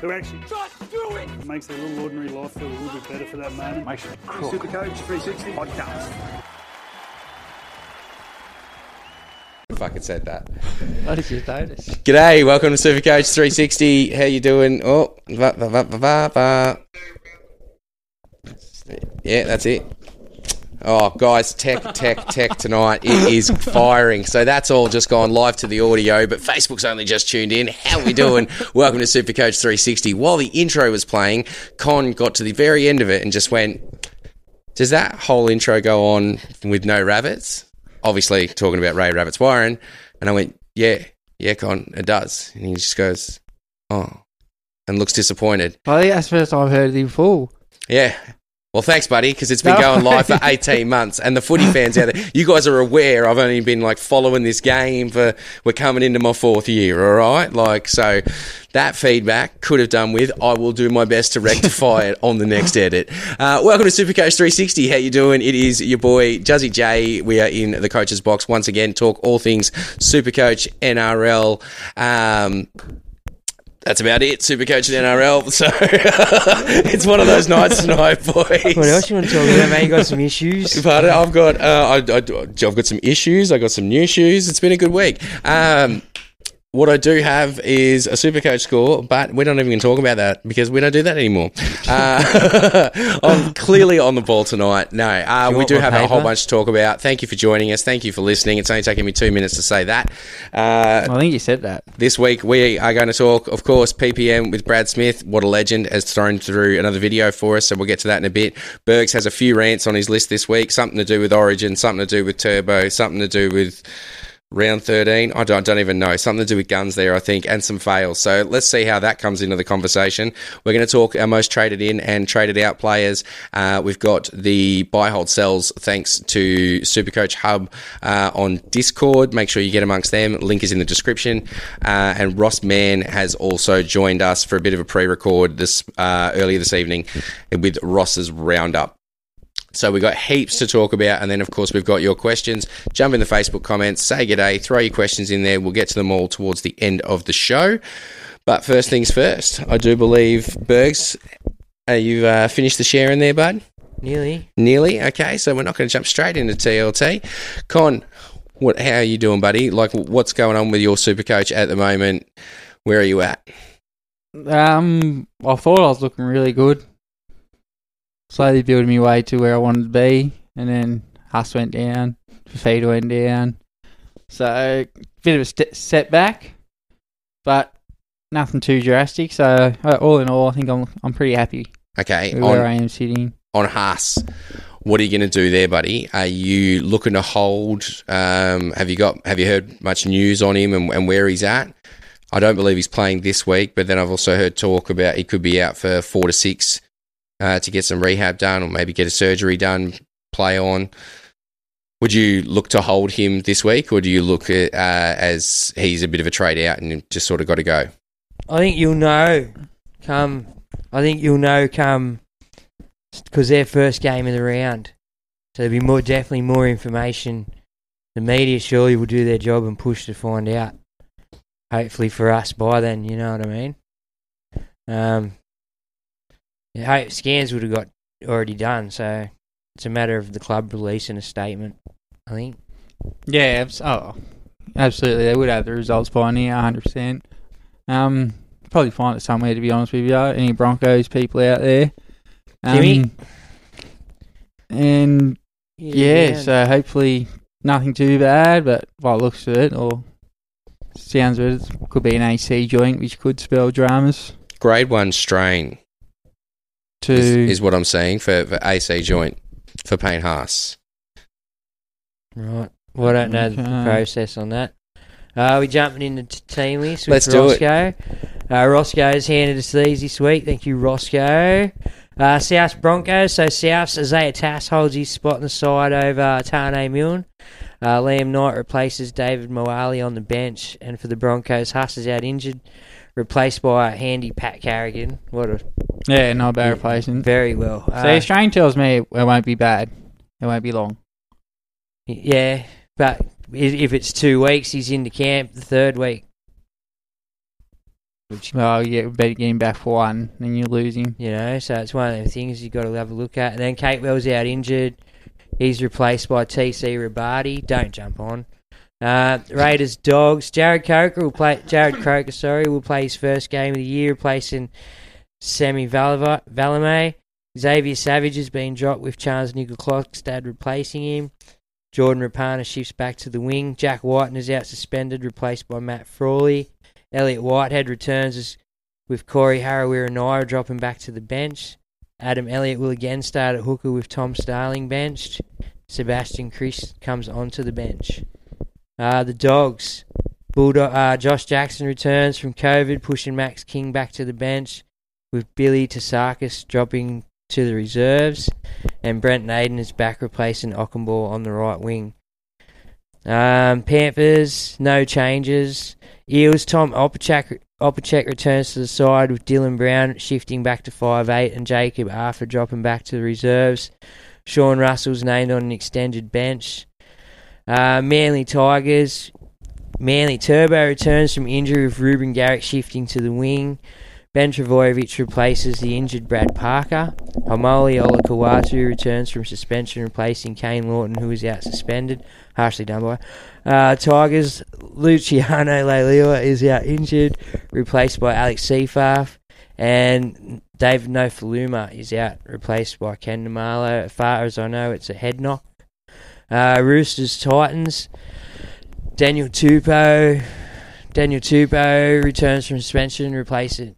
who actually just do it, it makes their little ordinary life feel a little bit better for that moment. Makes it cool. Supercoach 360 podcast. Fucking said that. what did you notice? G'day, welcome to Supercoach 360. How you doing? Oh, va, va, va, va, va, va. Yeah, that's it. Oh, guys, tech, tech, tech tonight. It is firing. So that's all just gone live to the audio, but Facebook's only just tuned in. How we doing? Welcome to Supercoach 360. While the intro was playing, Con got to the very end of it and just went, Does that whole intro go on with no rabbits? Obviously, talking about Ray Rabbits Warren. And I went, Yeah, yeah, Con, it does. And he just goes, Oh, and looks disappointed. I think that's the first time I've heard it in full. Yeah. Well, thanks, buddy, because it's been No. going live for 18 months. And the footy fans out there, you guys are aware I've only been like following this game for, we're coming into my fourth year, all right? Like, so that feedback could have done with, I will do my best to rectify it on the next edit. Uh, welcome to Supercoach 360. How you doing? It is your boy, Juzzy J. We are in the coach's box once again, talk all things Supercoach, NRL, um, that's about it. Supercoach and NRL. So it's one of those nights tonight, boys. What else you want to talk about, mate? You got some issues? Pardon? I've got uh, I, I, I've got some issues. I got some new shoes. It's been a good week. Um, what I do have is a Supercoach score, but we're not even going to talk about that because we don't do that anymore. Uh, I'm clearly on the ball tonight. No, uh, we do have a whole bunch to talk about. Thank you for joining us. Thank you for listening. It's only taken me two minutes to say that. Uh, I think you said that. this week we are going to talk, of course, PPM with Brad Smith. What a legend has thrown through another video for us, so we'll get to that in a bit. Bergs has a few rants on his list this week, something to do with Origin, something to do with Turbo, something to do with round 13. I don't, don't even know. Something to do with guns there, I think, and some fails. So let's see how that comes into the conversation. We're going to talk our most traded in and traded out players. Uh, we've got the buy, hold, sells thanks to Supercoach Hub uh, on Discord. Make sure you get amongst them. Link is in the description. Uh, and Ross Mann has also joined us for a bit of a pre-record this uh, earlier this evening with Ross's roundup. So we've got heaps to talk about, and then of course we've got your questions. Jump in the Facebook comments, say g'day, throw your questions in there. We'll get to them all towards the end of the show. But first things first, I do believe Bergs, uh, you've uh, finished the share in there, bud. Nearly. Nearly, okay. So we're not going to jump straight into TLT. Con, what? How are you doing, buddy? Like, what's going on with your super coach at the moment? Where are you at? Um, I thought I was looking really good. Slowly building my way to where I wanted to be, and then Haas went down, Fifita went down. So, bit of a st- setback, but nothing too drastic. So, uh, all in all, I think I'm I'm pretty happy Okay, with where on I am sitting. on Haas. What are you going to do there, buddy? Are you looking to hold? Um, have you got? Have you heard much news on him and, and where he's at? I don't believe he's playing this week, but then I've also heard talk about he could be out for four to six uh, to get some rehab done, or maybe get a surgery done, play on. Would you look to hold him this week, or do you look at, uh, as he's a bit of a trade out and just sort of got to go? I think you'll know come. I think you'll know come because their first game of the round. So there'll be more, definitely more information. The media surely will do their job and push to find out. Hopefully for us by then, you know what I mean. Um, I hope scans would have got already done. So it's a matter of the club releasing a statement. I think. Yeah, abs- oh, absolutely. They would have the results by now, 100%. Um, probably find it somewhere, to be honest with you. Any Broncos people out there. Um, Jimmy? And yeah, so hopefully nothing too bad, but by the looks of it, or sounds of it, it could be an AC joint, which could spell dramas. Grade one strain. To is, is what I'm saying for, for AC joint for Payne Haas. Right. Well, I don't know the Okay. process on that. Uh, we jumping into t- team list with Let's do it. Roscoe. Uh, Roscoe's handed us these this week. Thank you, Roscoe. Uh, South Broncos. So South's Isaiah Tass holds his spot on the side over Taane Milne. Uh, Liam Knight replaces Davvy Moale on the bench, and for the Broncos, Haas is out injured, replaced by handy Pat Carrigan. What a yeah, not bad replacement. very well. So Uh, Australian tells me it won't be bad. It won't be long. yeah, but if it's two weeks, he's into camp the third week. Which Well, yeah, better get him back for one, then you lose him. You know, so it's one of the things you've got to have a look at. And then Kate Wells out injured. He's replaced by TC Robati. Don't jump on. Uh, Raiders dogs. Jarrod Croker will play. Jarrod Croker, sorry, will play his first game of the year, replacing Semi Valemei. Xavier Savage has been dropped with Charles Nickel Clockstad replacing him. Jordan Rapana shifts back to the wing. Jack Wighton is out suspended, replaced by Matt Frawley. Elliot Whitehead returns with Corey Harawira-Naera dropping back to the bench. Adam Elliott will again start at hooker with Tom Starling benched. Sebastian Kris comes onto the bench. Uh, the Dogs. Uh, Josh Jackson returns from COVID, pushing Max King back to the bench, with Billy Tasakis dropping to the reserves, and Brent Naden is back replacing Okunbor on the right wing. Um, Panthers, no changes. Eels, Tom Opacic returns to the side with Dylan Brown shifting back to 5'8 and Jacob Arthur dropping back to the reserves. Sean Russell's named on an extended bench. Uh, Manly Tigers, Manly Turbo returns from injury with Reuben Garrick shifting to the wing. Ben Trbojevic replaces the injured Brad Parker. Haumole Olakau'atu returns from suspension, replacing Kane Lawton, who is out suspended. Harshly done by. Uh, Tigers, Luciano Leilua is out injured, replaced by Alex Seyfarth. And David Nofoaluma is out, replaced by Ken Maumalo. As far as I know, it's a head knock. Uh, Roosters Titans, Daniel Tupou. Daniel Tupou returns from suspension, replacing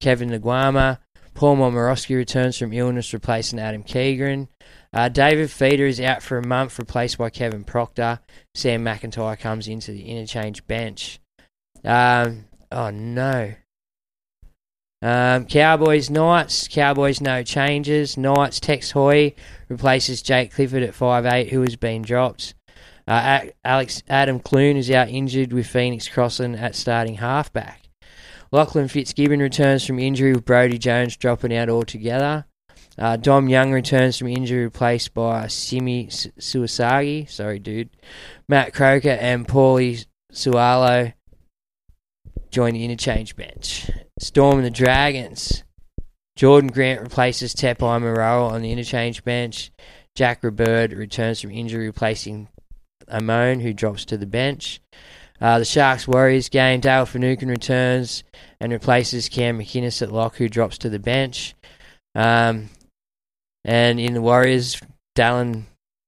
Kevin Naiqama. Paul Momirovski returns from illness, replacing Adam Keighran. Uh, David Fifita is out for a month, replaced by Kevin Proctor. Sam McIntyre comes into the interchange bench. Um, oh no. Um, Cowboys Knights. Cowboys no changes. Knights Tex Hoy replaces Jake Clifford at 5'8", who has been dropped. Uh, Alex Adam Clune is out injured with Phoenix Crossland at starting halfback. Lachlan Fitzgibbon returns from injury with Brody Jones dropping out altogether. Uh, Dom Young returns from injury replaced by Simi Sasagi. Sorry, dude. Matt Croker and Paulie Sualo join the interchange bench. Storm the Dragons. Jordan Grant replaces Tepai Moala on the interchange bench. Jack Robert returns from injury, replacing Amon, who drops to the bench. Uh, the Sharks Warriors game, Dale Finucane returns and replaces Cam McInnes at lock, who drops to the bench. Um, and in the Warriors, Dallin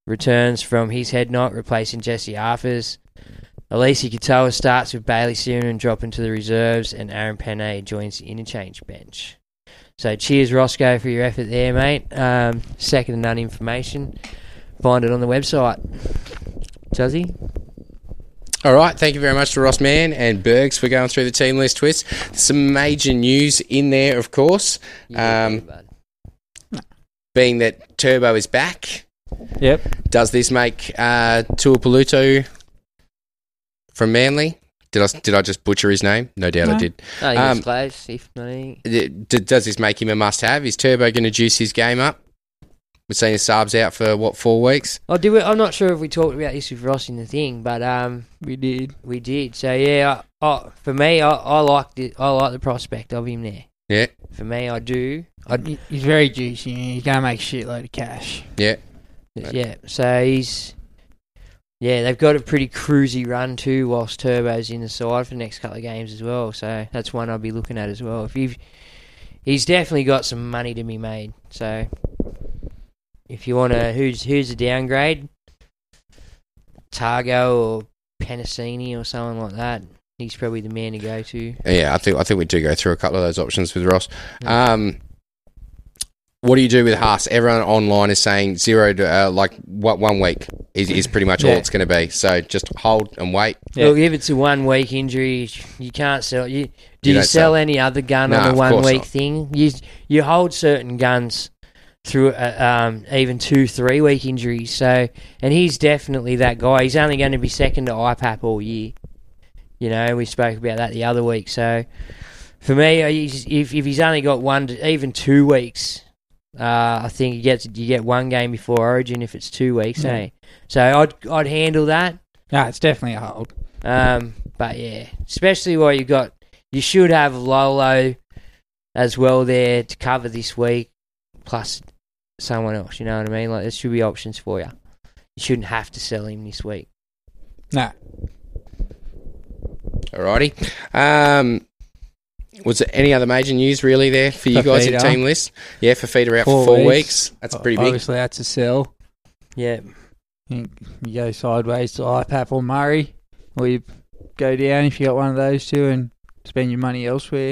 returns from his head knock, replacing Jesse Arthurs. Eliesa Katoa starts with Bayley Sironen dropping to the reserves, and Aaron Pene joins the interchange bench. So cheers, Roscoe, for your effort there, mate. Um, second to none information. Find it on the website. Juzzy? All right, thank you very much to Ross Mann and Bergs for going through the team list twist. Some major news in there, of course, um, being that Turbo is back. Yep. Does this make uh, Tuapaluto from Manly? Did I did I just butcher his name? No doubt I did. I think Um, it's close, if not. D- d- does this make him a must-have? Is Turbo going to juice his game up? We're seeing his subs out for what four weeks. Oh, do we, I'm not sure if we talked about this with Ross in the thing, but um, We did. we did. So yeah, I, I, for me, I, I like the I like the prospect of him there. Yeah, For me, I do. I, He- He's very juicy. He's going to make a shitload of cash. yeah. yeah. So he's yeah, they've got a pretty cruisy run too, whilst Turbo's in the side for the next couple of games as well. So that's one I'll be looking at as well. If you've, he's definitely got some money to be made. So if you want to, who's who's a downgrade? Tago or Penasini or someone like that. He's probably the man to go to. Yeah, I think I think we do go through a couple of those options with Ross. Um, What do you do with Haas? Everyone online is saying zero to uh, like what one week is, is pretty much all it's going to be. So just hold and wait. Yeah. Look, if it's a one week injury, you can't sell. You do You you, sell sell. any other gun No, on of a one week not. thing? You you hold certain guns through uh, um, even two three week injuries. So and he's definitely that guy. He's only going to be second to IPAP all year. You know, we spoke about that the other week. So for me, uh, if if he's only got one to even two weeks. Uh, I think you get you get one game before Origin if it's two weeks, Yeah. eh? So I'd I'd handle that. No, it's definitely a hold. Um, but yeah, especially while you got, you should have Lolo as well there to cover this week, plus someone else. You know what I mean? Like there should be options for you. You shouldn't have to sell him this week. No. Alrighty. Um, was there any other major news really there for you guys in team list? Yeah, for feeder out Four for four weeks. weeks. That's pretty big. Obviously, that's a sell. Yeah, You you go sideways to IPAP or Murray, or you go down if you got one of those two and spend your money elsewhere.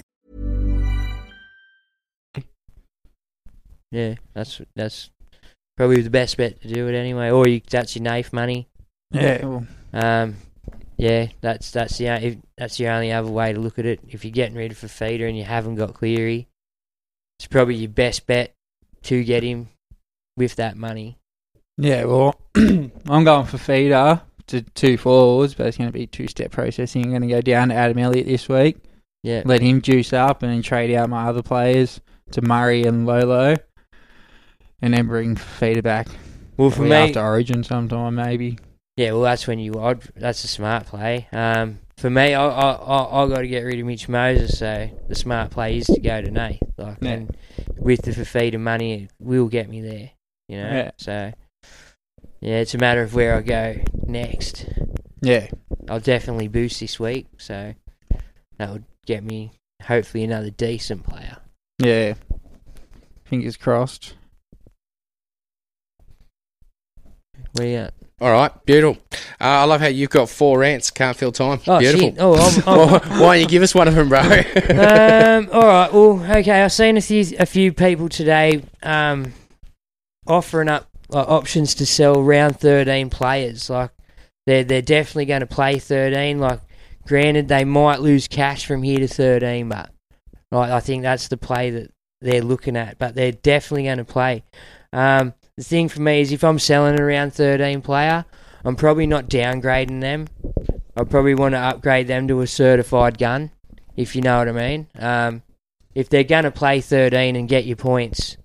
Yeah, that's that's probably the best bet to do it anyway. Or you, that's your knife money. Yeah, Um, yeah, that's that's the if, that's your only other way to look at it. If you're getting rid of a feeder and you haven't got Cleary, it's probably your best bet to get him with that money. yeah. Well, I'm going for feeder to two forwards, but it's going to be two-step processing. I'm going to go down to Adam Elliott this week, Yeah, let him juice up, and then trade out my other players to Murray and Lolo, and then bring feeder back. well for me, after Origin sometime maybe. yeah, well that's when you I'd, that's a smart play. Um, for me, I I I, I got to get rid of Mitch Moses, so the smart play is to go to Nay. Like, Yeah. and with the feeder money, it will get me there. You know, Yeah. so yeah, it's a matter of where I go next. Yeah, I'll definitely boost this week, so that would get me hopefully another decent player. yeah. Fingers crossed. Where you at? All right, beautiful. Uh, I love how you've got four rants. Can't feel time. Oh beautiful. shit! Oh, I'm, Why I'm, why don't you give us one of them, bro? um, all right. Well, okay. I've seen a few a few people today um, offering up like, options to sell round thirteen players. Like they're they're definitely going to play thirteen. Like granted, they might lose cash from here to thirteen, but like I think that's the play that they're looking at. But they're definitely going to play. Um, the thing for me is if I'm selling a round thirteen player, I'm probably not downgrading them. I probably want to upgrade them to a certified gun if you know what I mean. Um, if they're going to play 13 and get your points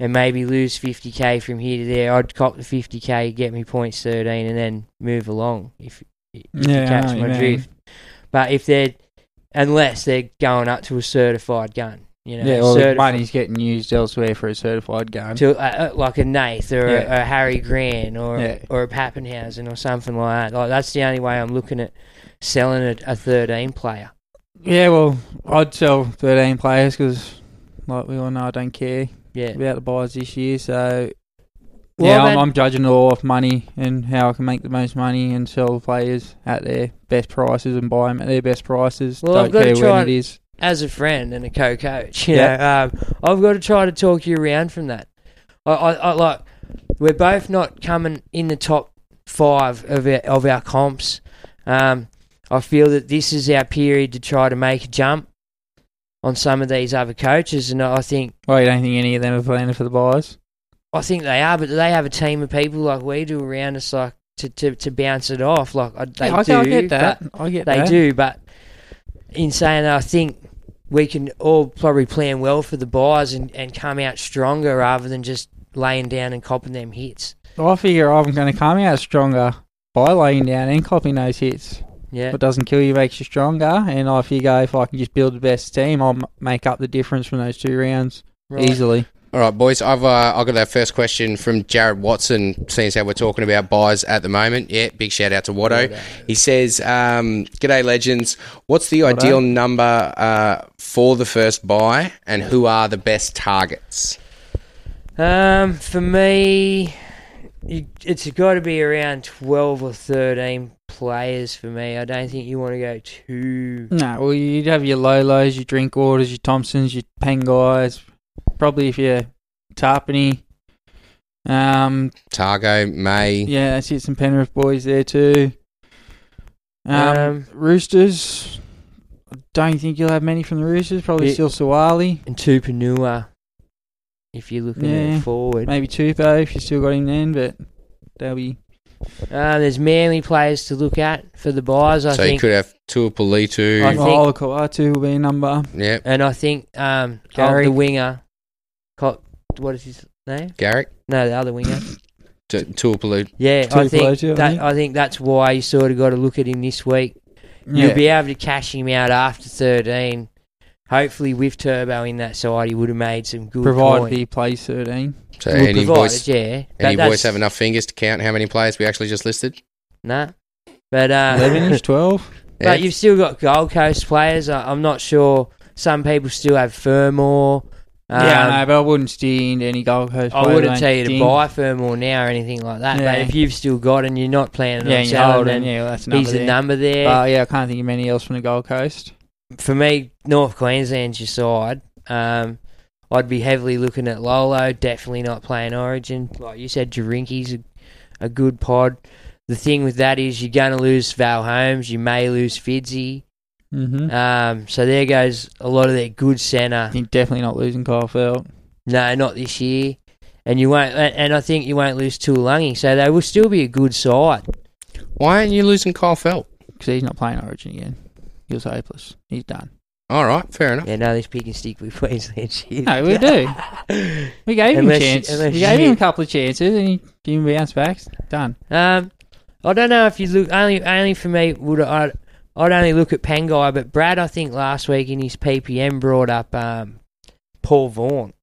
and maybe lose 50k from here to there, I'd cop the 50k, get me points 13, and then move along if, if Yeah, you catch my drift. But if they're, unless they're going up to a certified gun, you know, yeah, or money's getting used elsewhere for a certified gun. to uh, uh, like a Nath or Yeah. a, a Harry Grant or Yeah. or a Papenhuyzen or something like that. Like that's the only way I'm looking at selling a, a 13 player. Yeah, well, I'd sell 13 players because, like we all know, I don't care Yeah. about the buys this year. So, Well, yeah, I'm, I'm judging it all off money and how I can make the most money and sell players at their best prices and buy them at their best prices. Well, don't I've gotta care try when and- it is. As a friend and a co-coach, you Yeah. know, um, I've got to try to talk you around from that. I, I, I like we're both not coming in the top five of our, of our comps. Um, I feel that this is our period to try to make a jump on some of these other coaches, and I think Oh, you don't think any of them are planning for the buys? I think they are, but they have a team of people like we do around us, like to, to, to bounce it off. Like I, they Yeah, I, do, I get that. I get they that. do, but in saying that, I think we can all probably plan well for the buys and, and come out stronger rather than just laying down and copping them hits. I figure I'm going to come out stronger by laying down and copying those hits. Yeah. What doesn't kill you makes you stronger. And I figure if I can just build the best team, I'll m- make up the difference from those two rounds Right. easily. All right, boys. I've uh, I've got our first question from Jared Watson. Seeing as how we're talking about buys at the moment, yeah. Big shout out to Watto. He says, um, "G'day, legends. What's the ideal number uh, for the first buy, and who are the best targets?" Um, for me, you, it's got to be around twelve or thirteen players for me. I don't think you want to go too. No, well, you'd have your Lolos, your drink orders, your Thompsons, your Pangais. Probably if you're Tarpany. Um, Tago, May. yeah, that's it. Some Penrith boys there too. Um, Um, Roosters. I don't think you'll have many from the Roosters. Probably Yeah. still Sawali. And Tupouniua, if you're looking Yeah. at forward. Maybe Tupou if you still got him then, but they'll be. Uh, there's Manly players to look at for the buys, I so you think. could have Tuapulitu. I think- Oh, Kawatu will be a number. yeah, And I think um, Gary. the winger, Co- what is his name? Garrick. No, the other winger. Tu- Tuapulitu. Yeah, Two I think players, I that think. I think that's why you sort of got to look at him this week. Yeah. You'll be able to cash him out after 13. Hopefully, with Turbo in that side, he would have made some good provided coin. he plays 13. So Well, any provided, boys, yeah. any That- boys that's- have enough fingers to count how many players we actually just listed? Nah. But, uh, 11 ish, 12. Yeah. but you've still got Gold Coast players. I, I'm not sure. Some people still have Fermor. Um, yeah, no, but I wouldn't steer into any Gold Coast. I wouldn't tell you to think. buy Fermor now or anything like that. Yeah. But if you've still got and you're not planning Yeah, on and selling, then yeah, well, that's a number he's the there. number there. But yeah, I can't think of many else from the Gold Coast. for me, North Queensland's your side. Um, I'd be heavily looking at Lolo. Definitely not playing Origin. Like you said, Jarinki's a, a good pod. The thing with that is you're going to lose Val Holmes. You may lose Fidzy. Mm-hmm. Um, so there goes a lot of their good centre. You're definitely not losing Kyle Feldt. No, not this year. And you won't. And and I think you won't lose Tuolangi. So they will still be a good side. Why aren't you losing Kyle Feldt? Because he's not playing Origin again. He was hopeless. He's done. All right, fair enough. Yeah, no, this pick and stick with Queensland shit. No, we do. We gave him a Unless you- chance. we gave him a couple of chances and he gave him a bounce back. Done. Um, I don't know if you look only only for me would I I'd only look at Pangai, but Brad I think last week in his PPM brought up um, Paul Vaughan,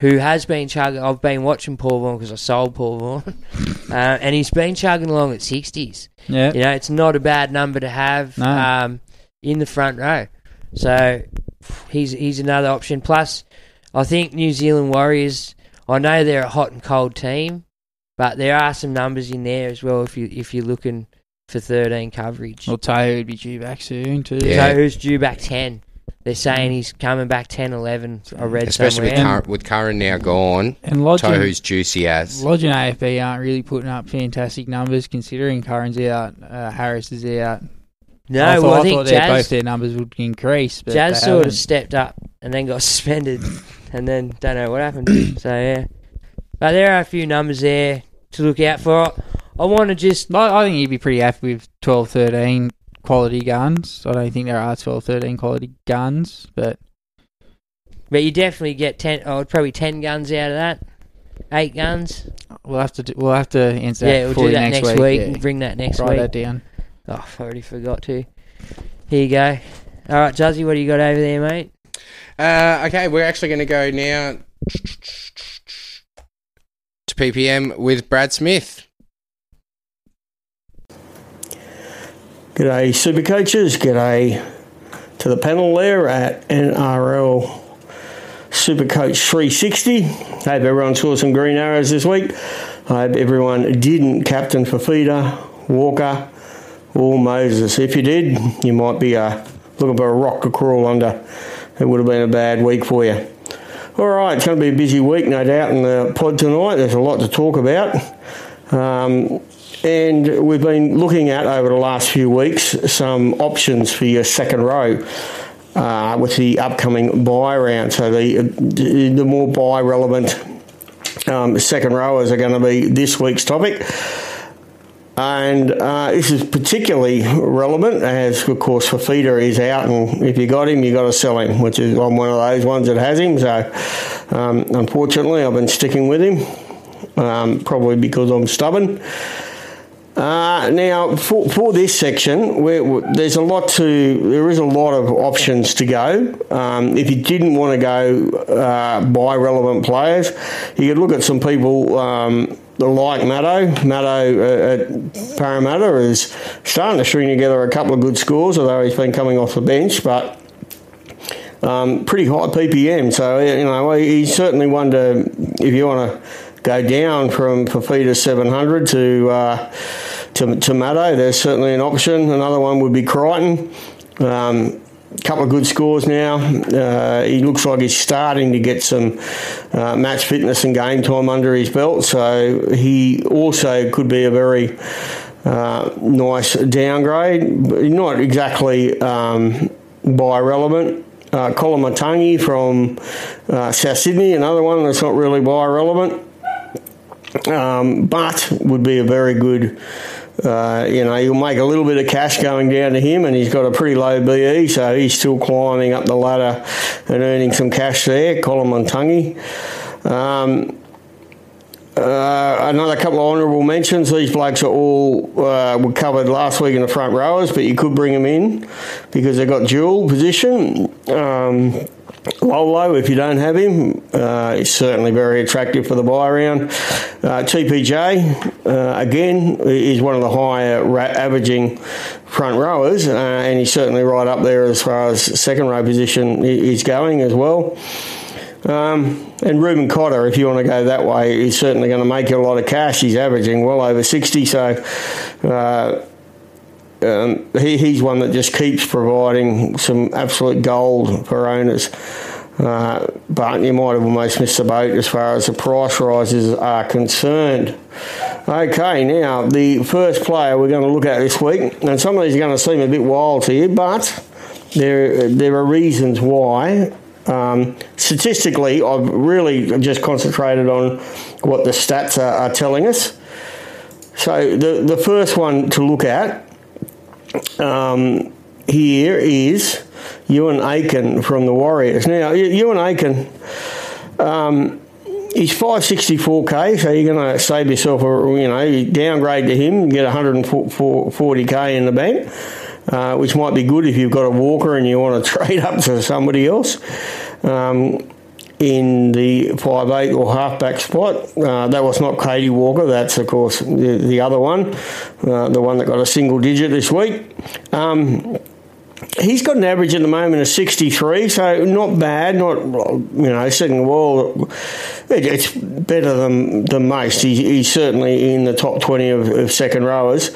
who has been chugging. I've been watching Paul Vaughan because I sold Paul Vaughan, uh, and he's been chugging along at sixties. Yeah. You know, it's not a bad number to have No. um, in the front row. So he's he's another option. Plus, I think New Zealand Warriors. I know they're a hot and cold team, but there are some numbers in there as well. If you if you're looking for 13 coverage, Well, Tayo would be due back soon too. Yeah. so who's due back 10? They're saying he's coming back 10, 11. I read Especially with, somewhere. Cur- with Curran now gone, And Lodge and, Tohu's juicy as. Lodge and AFB aren't really putting up fantastic numbers considering Curran's out, uh, Harris is out. no, I thought, well, I, I think thought their- both their numbers would increase. But Jazz sort of haven't. stepped up and then got suspended, and then don't know what happened. so yeah, but there are a few numbers there to look out for. I want to just I I think you'd be pretty happy with 12, 13 quality guns. I don't think there are 12, 13 quality guns, but But you definitely get ten. Oh, probably ten guns out of that. Eight guns. we'll have to do, we'll have to answer yeah, that we'll do that next, next, week. yeah. bring that next Write week. that down. Oh, I already forgot to. Here you go. All right, Juzzy, what do you got over there, mate? Uh, okay, we're actually going to go now to PPM with Brad Smith. G'day, super coaches. G'day to the panel there at NRL Supercoach 360. Hope everyone saw some green arrows this week. I hope everyone didn't captain Fifita, Walker, or Moses. If you did, you might be uh, looking for a rock to crawl under. It would have been a bad week for you. All right, it's going to be a busy week, no doubt, in the pod tonight. There's a lot to talk about. Um, and we've been looking at over the last few weeks some options for your second row uh, with the upcoming buy round. So the the more buy relevant um, second rowers are going to be this week's topic. And uh, this is particularly relevant as, of course, Fifita is out, and if you got him, you got to sell him, which is I'm one of those ones that has him. So, um, unfortunately, I've been sticking with him, um, probably because I'm stubborn. Uh, now, for, for this section, there's a lot to. There is a lot of options to go. Um, if you didn't want to go uh, buy relevant players, you could look at some people. Um, like Matto. Matto uh, at Parramatta is starting to string together a couple of good scores, although he's been coming off the bench, but um, pretty high PPM. So, you know, he's certainly one to, if you want to go down from Fifita 700 to, uh, to, to Matto, there's certainly an option. Another one would be Crichton. Um, couple of good scores now. Uh, he looks like he's starting to get some uh, match fitness and game time under his belt, so he also could be a very uh, nice downgrade. Not exactly um, buy relevant. Uh, Koloamatangi from uh, South Sydney, another one that's not really by relevant, um, but would be a very good uh, you know, you'll make a little bit of cash going down to him, and he's got a pretty low BE, so he's still climbing up the ladder and earning some cash there. Koloamatangi. Um, uh, another couple of honourable mentions. These blokes are all uh, were covered last week in the front rowers, but you could bring them in because they've got dual position. Um, Lolo, if you don't have him, uh, is certainly very attractive for the buy round. Uh, TPJ, uh, again, is one of the higher ra- averaging front rowers, uh, and he's certainly right up there as far as second row position is going as well. Um, and Reuben Cotter, if you want to go that way, is certainly going to make you a lot of cash. He's averaging well over 60, so uh, um, he, he's one that just keeps providing some absolute gold for owners. Uh, but you might have almost missed the boat as far as the price rises are concerned. Okay, now the first player we're going to look at this week, and some of these are going to seem a bit wild to you, but there there are reasons why. Um, statistically, I've really just concentrated on what the stats are, are telling us. So the the first one to look at um, here is Euan Aitken from the Warriors. Now, Euan Aitken, um, he's 564k, so you're going to save yourself a you know downgrade to him, get 140k in the bank, uh, which might be good if you've got a walker and you want to trade up to somebody else. Um, in the five eight or halfback spot. Uh, that was not Cody Walker. That's of course the, the other one, uh, the one that got a single digit this week. Um, he's got an average at the moment of 63, so not bad, not, you know, second wall. It's better than, than most. He's, he's certainly in the top 20 of, of second rowers.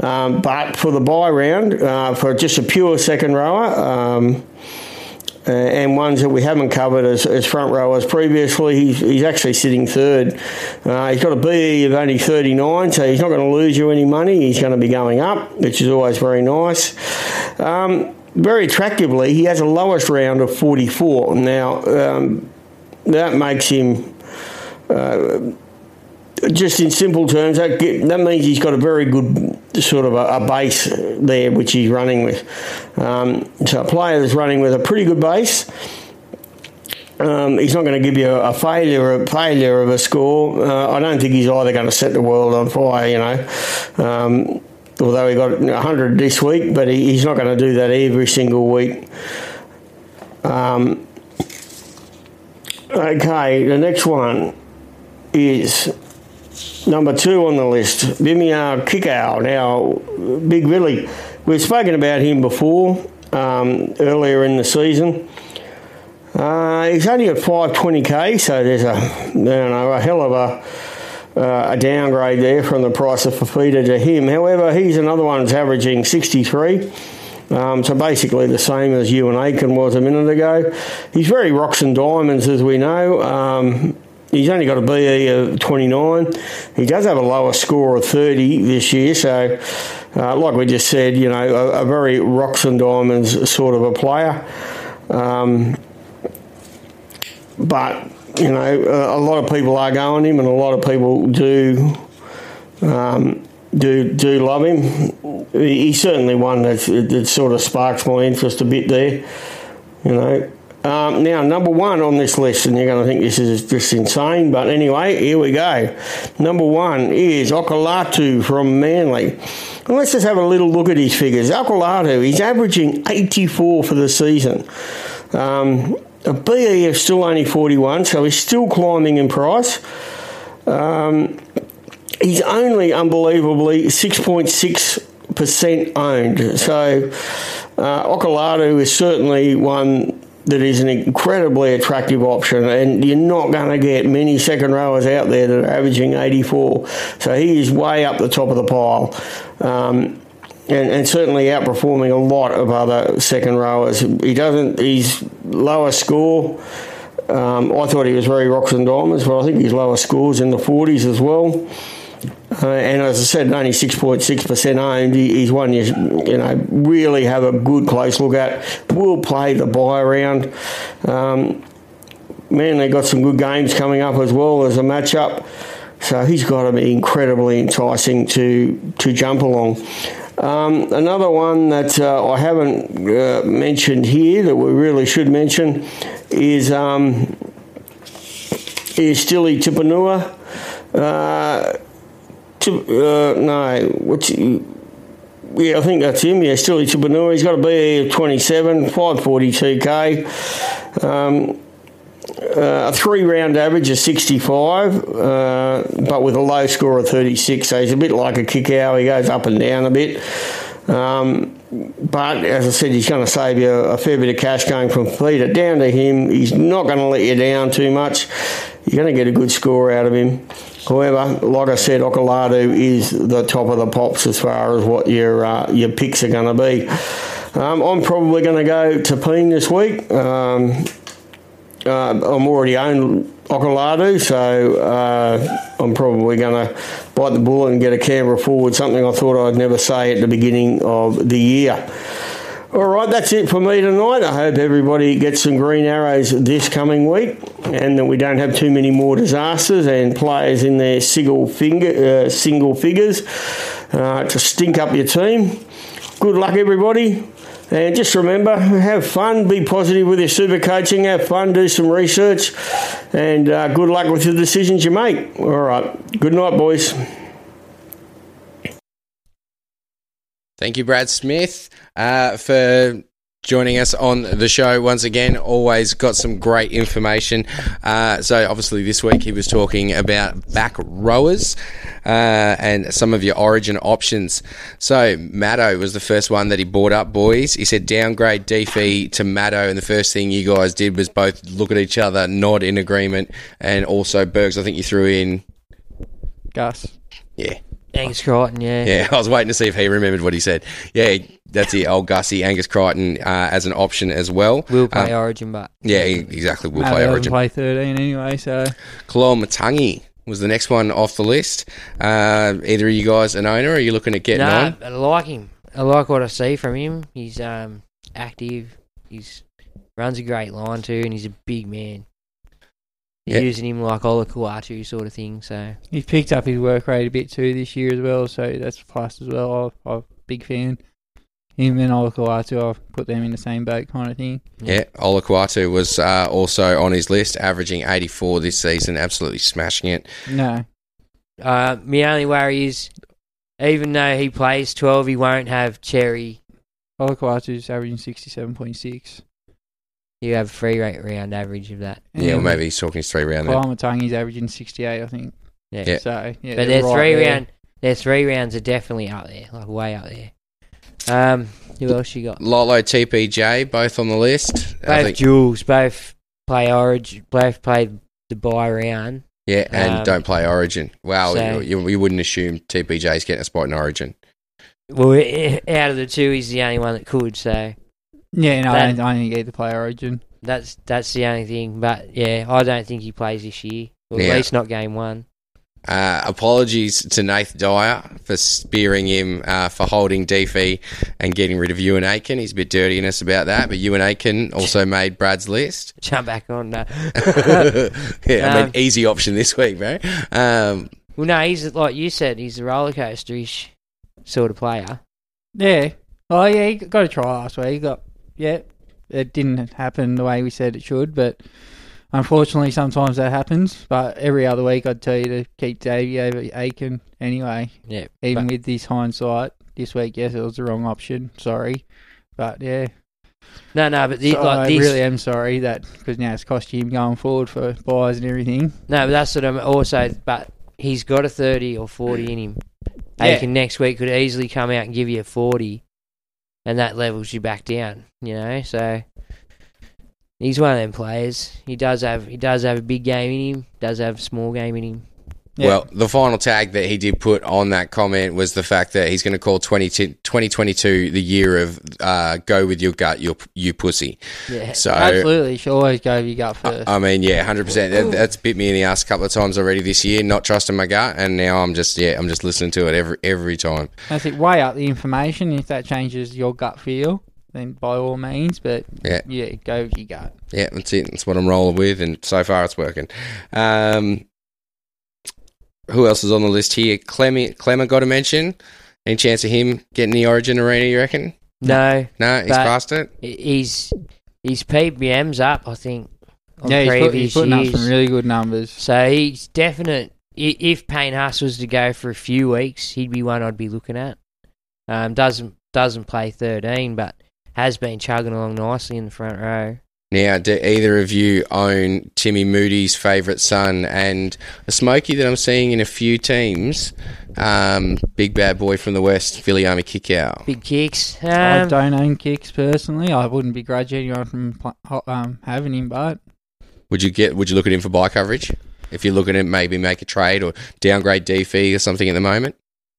Um, but for the buy round, uh, for just a pure second rower, um, and ones that we haven't covered as, as front rowers previously. He's, he's actually sitting third. Uh, he's got a BE of only 39, so he's not going to lose you any money. He's going to be going up, which is always very nice. Um, very attractively, he has a lowest round of 44. Now, um, that makes him. Uh, just in simple terms, that, that means he's got a very good sort of a, a base there which he's running with. Um, so a player that's running with a pretty good base. Um, he's not going to give you a, failure, a failure of a score. Uh, I don't think he's either going to set the world on fire, you know. Um, although he got 100 this week, but he, he's not going to do that every single week. Um, okay, the next one is Number two on the list, Viliame Kikau. Now, Big Billy, we've spoken about him before um, earlier in the season. Uh, he's only at 520k, so there's a you know a hell of a uh, a downgrade there from the price of Fifita to him. However, he's another one that's averaging 63. Um, so basically the same as you and Aiken was a minute ago. He's very rocks and diamonds, as we know. Um, He's only got a BE of 29. He does have a lower score of 30 this year, so uh, like we just said, you know, a, a, very rocks and diamonds sort of a player. Um, but you know, a, a, lot of people are going him, and a lot of people do um, do do love him. He's certainly one that, that sort of sparks my interest a bit there. You know, Um, now, number one on this list, and you're going to think this is just insane, but anyway, here we go. Number one is Okolatu from Manly. And let's just have a little look at his figures. Okolatu, he's averaging 84 for the season. Um, a BE is still only 41, so he's still climbing in price. Um, he's only unbelievably 6.6% owned. So uh, Okolatu is certainly one that is an incredibly attractive option, and you're not going to get many second rowers out there that are averaging 84. So he is way up the top of the pile. Um, and, and, certainly outperforming a lot of other second rowers. He doesn't. He's lower score. Um, I thought he was very rocks and diamonds, but I think his lower scores in the 40s as well. Uh, and as I said, only 6.6% owned. He, he's one you, you know, really have a good close look at. Will play the buy around. Um, man, they got some good games coming up as well as a matchup. So he's got to be incredibly enticing to, to jump along. Um, another one that uh, I haven't uh, mentioned here that we really should mention is um, is Sitili Tupouniua. Uh, uh, no, what's he, yeah, I think that's him. Yeah, Sitili Tupouniua. He's got a BE of 27, 542k. Um, uh, a three round average of 65, uh, but with a low score of 36. So he's a bit like a kick out. He goes up and down a bit. Um, but as I said, he's going to save you a fair bit of cash going from Peter down to him. He's not going to let you down too much. You're going to get a good score out of him. However, like I said, Okolatu is the top of the pops as far as what your uh, your picks are going to be. Um, I'm probably going to go to Peen this week. Um, uh, I'm already own Okolatu, so uh, I'm probably going to bite the bullet and get a Canberra forward, something I thought I'd never say at the beginning of the year. All right, that's it for me tonight. I hope everybody gets some green arrows this coming week and that we don't have too many more disasters and players in their single, finger, uh, single figures uh, to stink up your team. Good luck, everybody. And just remember, have fun, be positive with your super coaching, have fun, do some research, and uh, good luck with the decisions you make. All right. Good night, boys. Thank you, Brad Smith, uh, for joining us on the show once again. Always got some great information. Uh, so, obviously, this week he was talking about back rowers uh, and some of your origin options. So, Maddo was the first one that he brought up, boys. He said downgrade Defi to Maddo, and the first thing you guys did was both look at each other, nod in agreement, and also Bergs, I think you threw in Gus. Yeah. Angus Crichton, yeah. Yeah, I was waiting to see if he remembered what he said. Yeah, that's it. Old Gussie, Angus Crichton uh, as an option as well. We'll play Um, Origin, but Yeah, exactly. We'll Matt play doesn't Origin. play 13 anyway, so Koloamatangi was the next one off the list. Uh, either of you guys an owner, or are you looking at getting no, on? I like him. I like what I see from him. He's um, active. He's runs a great line too, and he's a big man. He's using him like Olakau'atu sort of thing. So he's picked up his work rate a bit too this year as well, so that's a plus as well. I'm a big fan. Him and Olakau'atu, I've put them in the same boat kind of thing. Yeah, Olakau'atu was uh, also on his list, averaging 84 this season, absolutely smashing it. No. uh, my only worry is, even though he plays twelve, he won't have Cherry. Olakau'atu's averaging 67.6. You have a free rate round average of that. Yeah, or maybe he's talking his three round. then. Koloamatangi's averaging 68, I think. Yeah. Yeah. So, yeah. but they're their right three there. round, their three rounds are definitely up there, like way up there. Um, who else you got? Lolo TPJ, both on the list. Both think- Jules, both play Origin, both played the buy round. yeah, and um, don't play Origin. Wow, so- you, you, you wouldn't assume TPJ's getting a spot in Origin. Well, out of the two, he's the only one that could. So Yeah, no, I don't, I don't get the play origin. that's that's the only thing. But yeah, I don't think he plays this year. Or Yeah. At least not game one. Uh, apologies to Nath Dyer for spearing him uh, for holding DFE and getting rid of Euan Aitken. He's a bit dirty in us about that, but Euan Aitken also made Brad's list. Jump back on. No. yeah, I Um, mean, easy option this week, bro. Um, well, no, he's like you said, he's a roller coaster-ish sort of player. Yeah. Oh, yeah, he got a try last week. He got, yeah, it didn't happen the way we said it should, but unfortunately, sometimes that happens. But every other week, I'd tell you to keep Davey over Aitken anyway. Yeah, Even but- with this hindsight, this week, yes, it was the wrong option. Sorry, but yeah, No, no, but the, So like I this, really am sorry that because now it's cost him going forward for buys and everything. No, but that's what I'm also. But he's got a thirty or forty in him. Yeah. Aitken next week could easily come out and give you a forty, and that levels you back down. You know, so he's one of them players. He does have he does have a big game in him. Does have a small game in him. Well, the final tag that he did put on that comment was the fact that he's going to call 20, 2022 the year of uh, go with your gut, your you pussy. Yeah, So, Absolutely, you should always go with your gut first. I mean, yeah, 100%. That, that's bit me in the ass a couple of times already this year, not trusting my gut. And now I'm just, yeah, I'm just listening to it every every time. That's it. Weigh up the information. If that changes your gut feel, then by all means. But Yeah. yeah, go with your gut. Yeah, that's it. That's what I'm rolling with, and so far it's working. Um, who else is on the list here? Clemmy, Clemmer got a mention. Any chance of him getting the Origin arena? You reckon? No, No, he's but past it. He's his PPM's up. I think. on yeah, he's, put, he's previous putting up some really good numbers. So he's definite. If Payne Haas was to go for a few weeks, he'd be one I'd be looking at. Um, doesn't doesn't play thirteen, but has been chugging along nicely in the front row. Now, do either of you own Timmy Moody's favourite son and a smoky that I'm seeing in a few teams? Um, big bad boy from the west, Viliame Kikau. Big kicks. I Um, don't own kicks personally. I wouldn't begrudge anyone from um, having him, but Would you get? Would you look at him for buy coverage? If you're looking at maybe make a trade or downgrade DFE or something at the moment.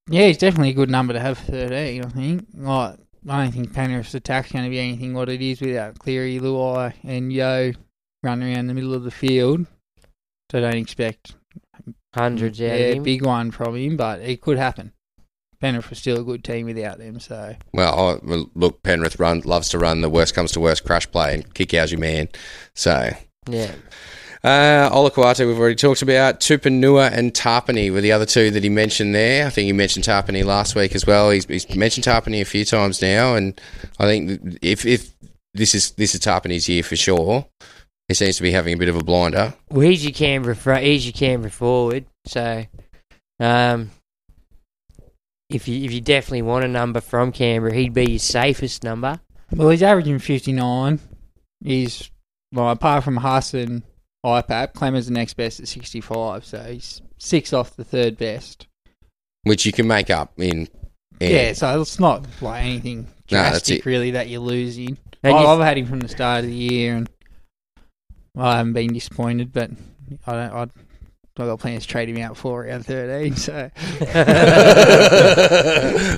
yeah, he's definitely a good number to have for 13, I think. Like, I don't think Penrith's attack's going to be anything what it is without Cleary, Luai, and Yeo running around the middle of the field. So I don't expect hundreds out yeah, of him. big one from him, but it could happen. Penrith was still a good team without them, so Well, I, well, look, Penrith run loves to run the worst comes to worst crash play and kick out your man. So, Yeah. Uh, Olakau'atu we've already talked about. Tupouniua and Tapine were the other two that he mentioned there. I think he mentioned Tapine last week as well. He's, he's mentioned Tapine a few times now, and I think if if this is this is Tapine's year for sure, he seems to be having a bit of a blinder. Well, he's your Canberra front. He's your Canberra forward. So, um, if you if you definitely want a number from Canberra, he'd be your safest number. Well, he's averaging 59. He's, well, apart from Haas and IPAP, Clemmer's the next best at 65, so he's six off the third best. Which you can make up in. in- Yeah, so it's not like anything No, that's drastic, it. really, that you're losing. And I, you- I've had him from the start of the year, and I haven't been disappointed, but I don't, I, I've got plans to trade him out for around 13, so.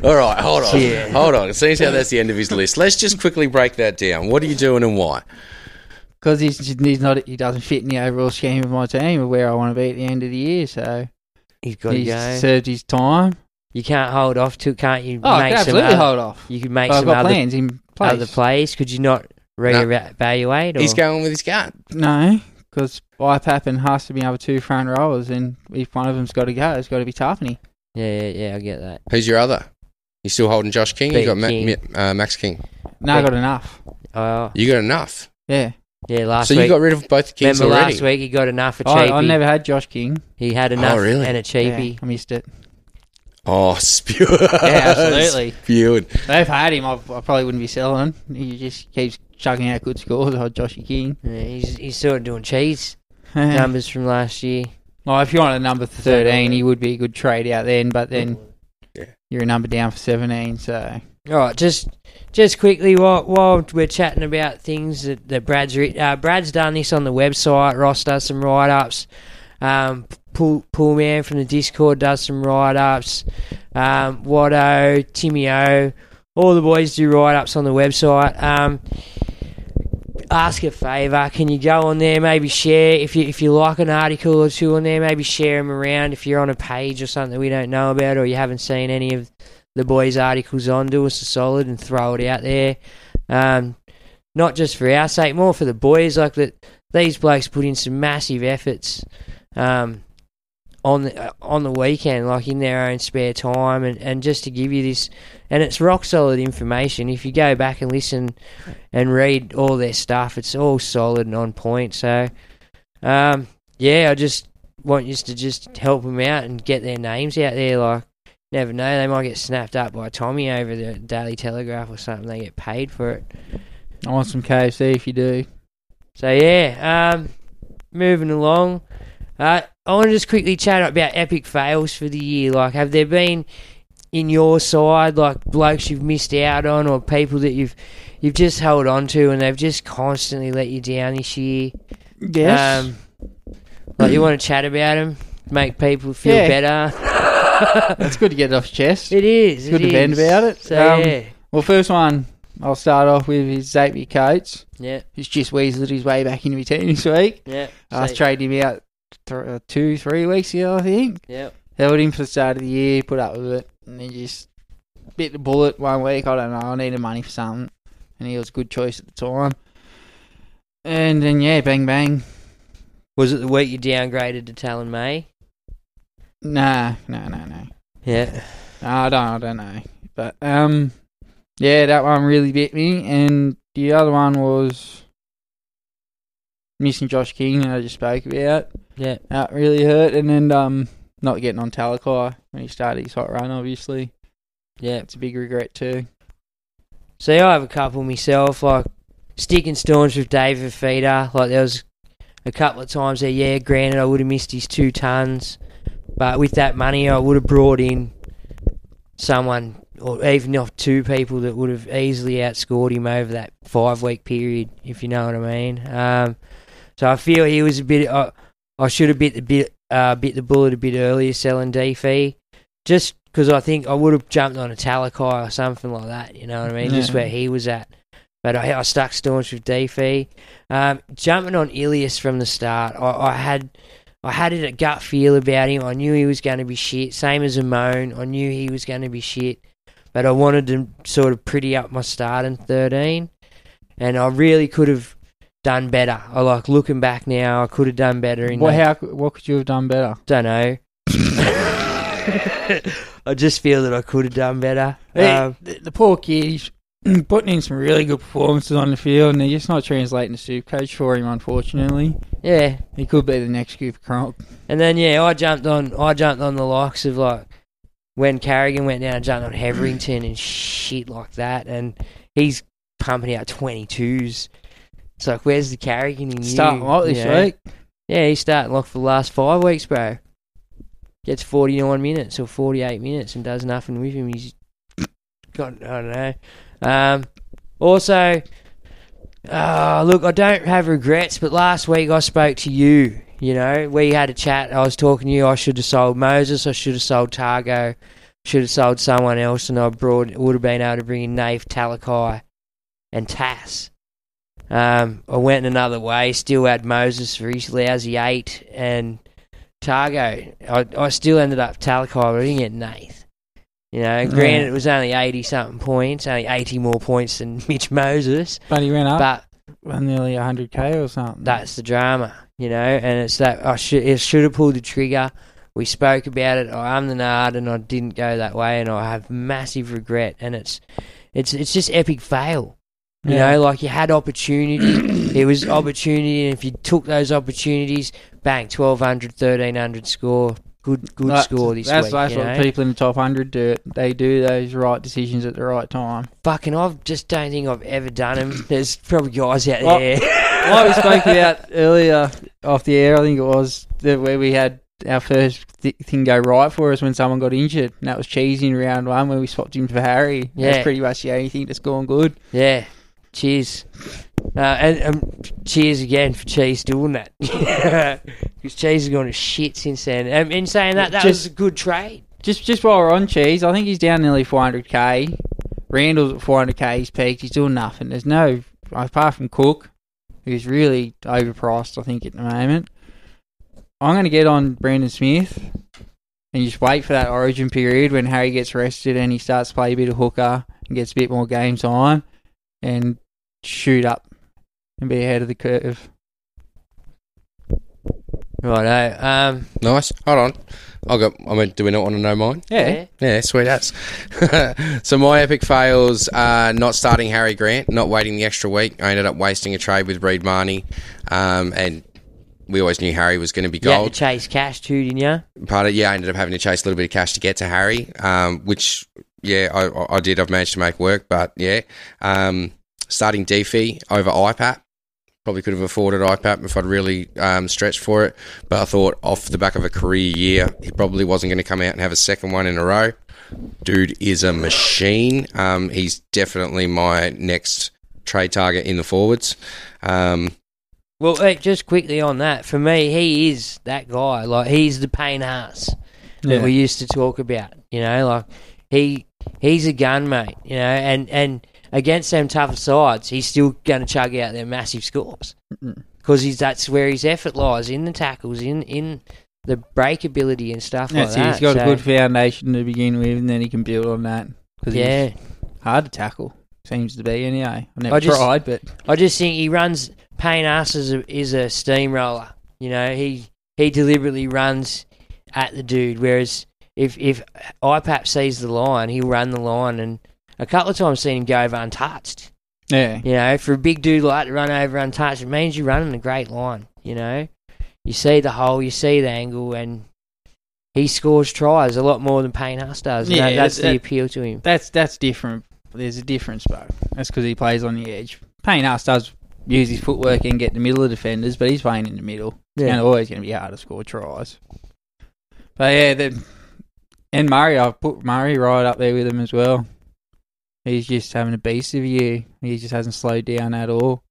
All right, hold on. Yeah. Hold on. It seems how that's the end of his list. Let's just quickly break that down. What are you doing and why? Because he's, he's not, he doesn't fit in the overall scheme of my team of where I want to be at the end of the year, so He's got to he's go. served his time. You can't hold off to, can't you? Oh, I make can some absolutely other- hold off. You could make But I've some got other plans in place. other plays. Could you not reevaluate? Or? He's going with his gut. No, because IPAP and Haas to be able two front rowers, and if one of them's got to go, it's got to be Tapine. Yeah, yeah, yeah. I get that. Who's your other? You still holding Josh King? You Big got King. Mi- uh, Max King. No, I Big- got enough. Oh, You got enough. Yeah. Yeah. Last so week, you got rid of both the Kings remember already. last week he got enough for oh, I, cheapie. I never had Josh King. He had enough Oh, really? and a Yeah. I missed it. Oh, spewed. Yeah, absolutely. spewed. If I had him, I, I probably wouldn't be selling. him. He just keeps chucking out good scores. I had Joshy King. Yeah, he's he's sort of doing cheese numbers from last year. well, if you want a number 13, he would be a good trade out then, but then Yeah. you're a number down for 17, so. All right, just just quickly while, while we're chatting about things that, that Brad's uh, Brad's done this on the website. Ross does some write ups. Um, Pool Pool Man from the Discord does some write ups. Um, Watto, Timmy O, all the boys do write ups on the website. Um, ask a favour. Can you go on there? Maybe share if you if you like an article or two on there. Maybe share them around if you're on a page or something we don't know about or you haven't seen any of the boys' articles on. Do us a solid and throw it out there. Um, not just for our sake, more for the boys. Like that, these blokes put in some massive efforts um, on the uh, on the weekend, like in their own spare time, and, and just to give you this, and it's rock solid information. If you go back and listen and read all their stuff, it's all solid and on point. So, um, yeah, I just want you to just help them out and get their names out there. Like, never know, they might get snapped up by Tommy over the Daily Telegraph or something. They get paid for it. I want some KFC if you do. So yeah, um, moving along. Uh, I want to just quickly chat about epic fails for the year. Like, have there been in your side like blokes you've missed out on, or people that you've you've just held on to and they've just constantly let you down this year? Yes. Um, like you want to chat about them, make people feel Yeah. better. it's good to get it off your chest. It is. It's good it to vent about it. So Um, yeah, Well, first one I'll start off with is Xavier Coates. yeah, He's just weaseled his way back into my team this week. yeah. I was trading him out th- uh, two, three weeks ago, I think. yeah. Held him for the start of the year, put up with it, and then just bit the bullet one week. I don't know. I needed money for something, and he was a good choice at the time. And then yeah, bang bang. Was it the week you downgraded to Taylan May? Nah, no, no, no. Yeah. I don't. I don't know. But um, yeah, that one really bit me, and the other one was missing Josh King that I just spoke about. Yeah. That really hurt, and then um, not getting on Talakai when he started his hot run. Obviously, Yeah. it's a big regret too. See, I have a couple myself, like sticking staunch with David Fifita. Like there was a couple of times there, yeah, granted I would have missed his two tons, but with that money I would have brought in someone or even off two people that would have easily outscored him over that five week period, if you know what I mean. Um, so I feel he was a bit. Uh, I should have bit the bit uh, bit the bullet a bit earlier selling DFE, just because I think I would have jumped on a Talakai or something like that. You know what I mean? Just where he was at. But I, I stuck staunch with DFE. Um, jumping on Ilias from the start, I, I had I had it a gut feel about him. I knew he was going to be shit. Same as Amone, I knew he was going to be shit. But I wanted to sort of pretty up my start in 13. And I really could have done better. I like looking back now, I could have done better in What the- how what could you have done better? don't know. I just feel that I could have done better. Hey, Um, the, the poor kid, Mm, putting in some really good performances on the field, and they're just not translating to super coach for him. Unfortunately, yeah, he could be the next Cooper Cronk. and then yeah, I jumped on. I jumped on the likes of like when Carrigan went down, I jumped on Heverington and shit like that, and he's pumping out twenty twos. It's like, where's the Carrigan in you? Starting lot this you know? week. Yeah, he's starting like for the last five weeks, bro. Gets 49 minutes or 48 minutes and does nothing with him. He's got, I don't know. Um, also, uh, look, I don't have regrets, but last week I spoke to you. You know, we had a chat. I was talking to you. I should have sold Moses. I should have sold Tago. Should have sold someone else, and I brought would have been able to bring in Nave, Talakai, and Tass. Um, I went another way. Still had Moses for his lousy eight and Tago. I, I still ended up Talakai, but I didn't get Nath. You know, granted it was only eighty something points, only eighty more points than Mitch Moses, But he ran up but nearly 100k or something. that's the drama, you know. And it's that I should I should have pulled the trigger. We spoke about it. I am the nard, and I didn't go that way, and I have massive regret. And it's it's it's just epic fail. You Yeah. know, like you had opportunity. it was opportunity, and if you took those opportunities, bang, 1200, 1300 score. Good good That- score this that's, week. That's what know? people in the top 100 do. They do those right decisions at the right time. Fucking, I just don't think I've ever done them. There's probably guys out Well, there. like we spoke about earlier off the air, I think it was where we had our first th- thing go right for us when someone got injured, and that was Cheesy in round one where we swapped him for Harry. Yeah. That's pretty much the only thing that's gone good. Yeah. Cheers. Uh, and um, cheers again for Cheese doing that. Because Cheese has gone to shit since then. Um, in saying that, that was Just- a good trade. Just just while we're on Cheese, I think he's down nearly 400k. Randall's at 400k. He's peaked. He's doing nothing. There's no apart from Cook, who's really overpriced. I think at the moment. I'm going to get on Brandon Smith and just wait for that origin period when Harry gets rested and he starts to play a bit of hooker and gets a bit more game time and shoot up and be ahead of the curve. Righto. Um, Nice. Hold on. I'll go. I mean, do we not want to know mine? Yeah. Yeah, sweet as. so my epic fails: uh, not starting Harry Grant, not waiting the extra week. I ended up wasting a trade with Reed Mahoney, um, and we always knew Harry was going to be you had gold. to chase cash too, didn't you? Part of yeah, I ended up having to chase a little bit of cash to get to Harry, um, which yeah, I- I, I did. I've managed to make work, but yeah, um, starting Defi over IPAP. Probably could have afforded IPAP if I'd really um, stretched for it, but I thought off the back of a career year, he probably wasn't going to come out and have a second one in a row. Dude is a machine. Um, he's definitely my next trade target in the forwards. Um, Well, hey, just quickly on that, for me, he is that guy. Like he's the Payne Haas that Yeah. we used to talk about. You know, like he he's a gun, mate. You know, and and against them tougher sides, he's still going to chug out their massive scores because he's that's where his effort lies in the tackles, in in the breakability and stuff That's like it. that. He's got a So, good foundation to begin with, and then he can build on that. Cause Yeah. he's hard to tackle. Seems to be anyway. I never I just- tried, but I just think he runs. Payne Haas is a, is a steamroller. You know, he he deliberately runs at the dude. Whereas if if IPAP sees the line, he'll run the line. And a couple of times seen him go over untouched. yeah, You know, for a big dude like to run over untouched, it means you're running a great line. You know, you see the hole, you see the angle, and he scores tries a lot more than Payne Haas does. Yeah, that, that's that- the uh, appeal to him. that's that's different. There's a difference, bro. That's because he plays on the edge. Payne Haas does use his footwork and get the middle of defenders, but he's playing in the middle. Yeah. gonna, always going to be hard to score tries. But yeah, the, and Murray, I've put Murray right up there with him as well. He's just having a beast of a year. He just hasn't slowed down at all.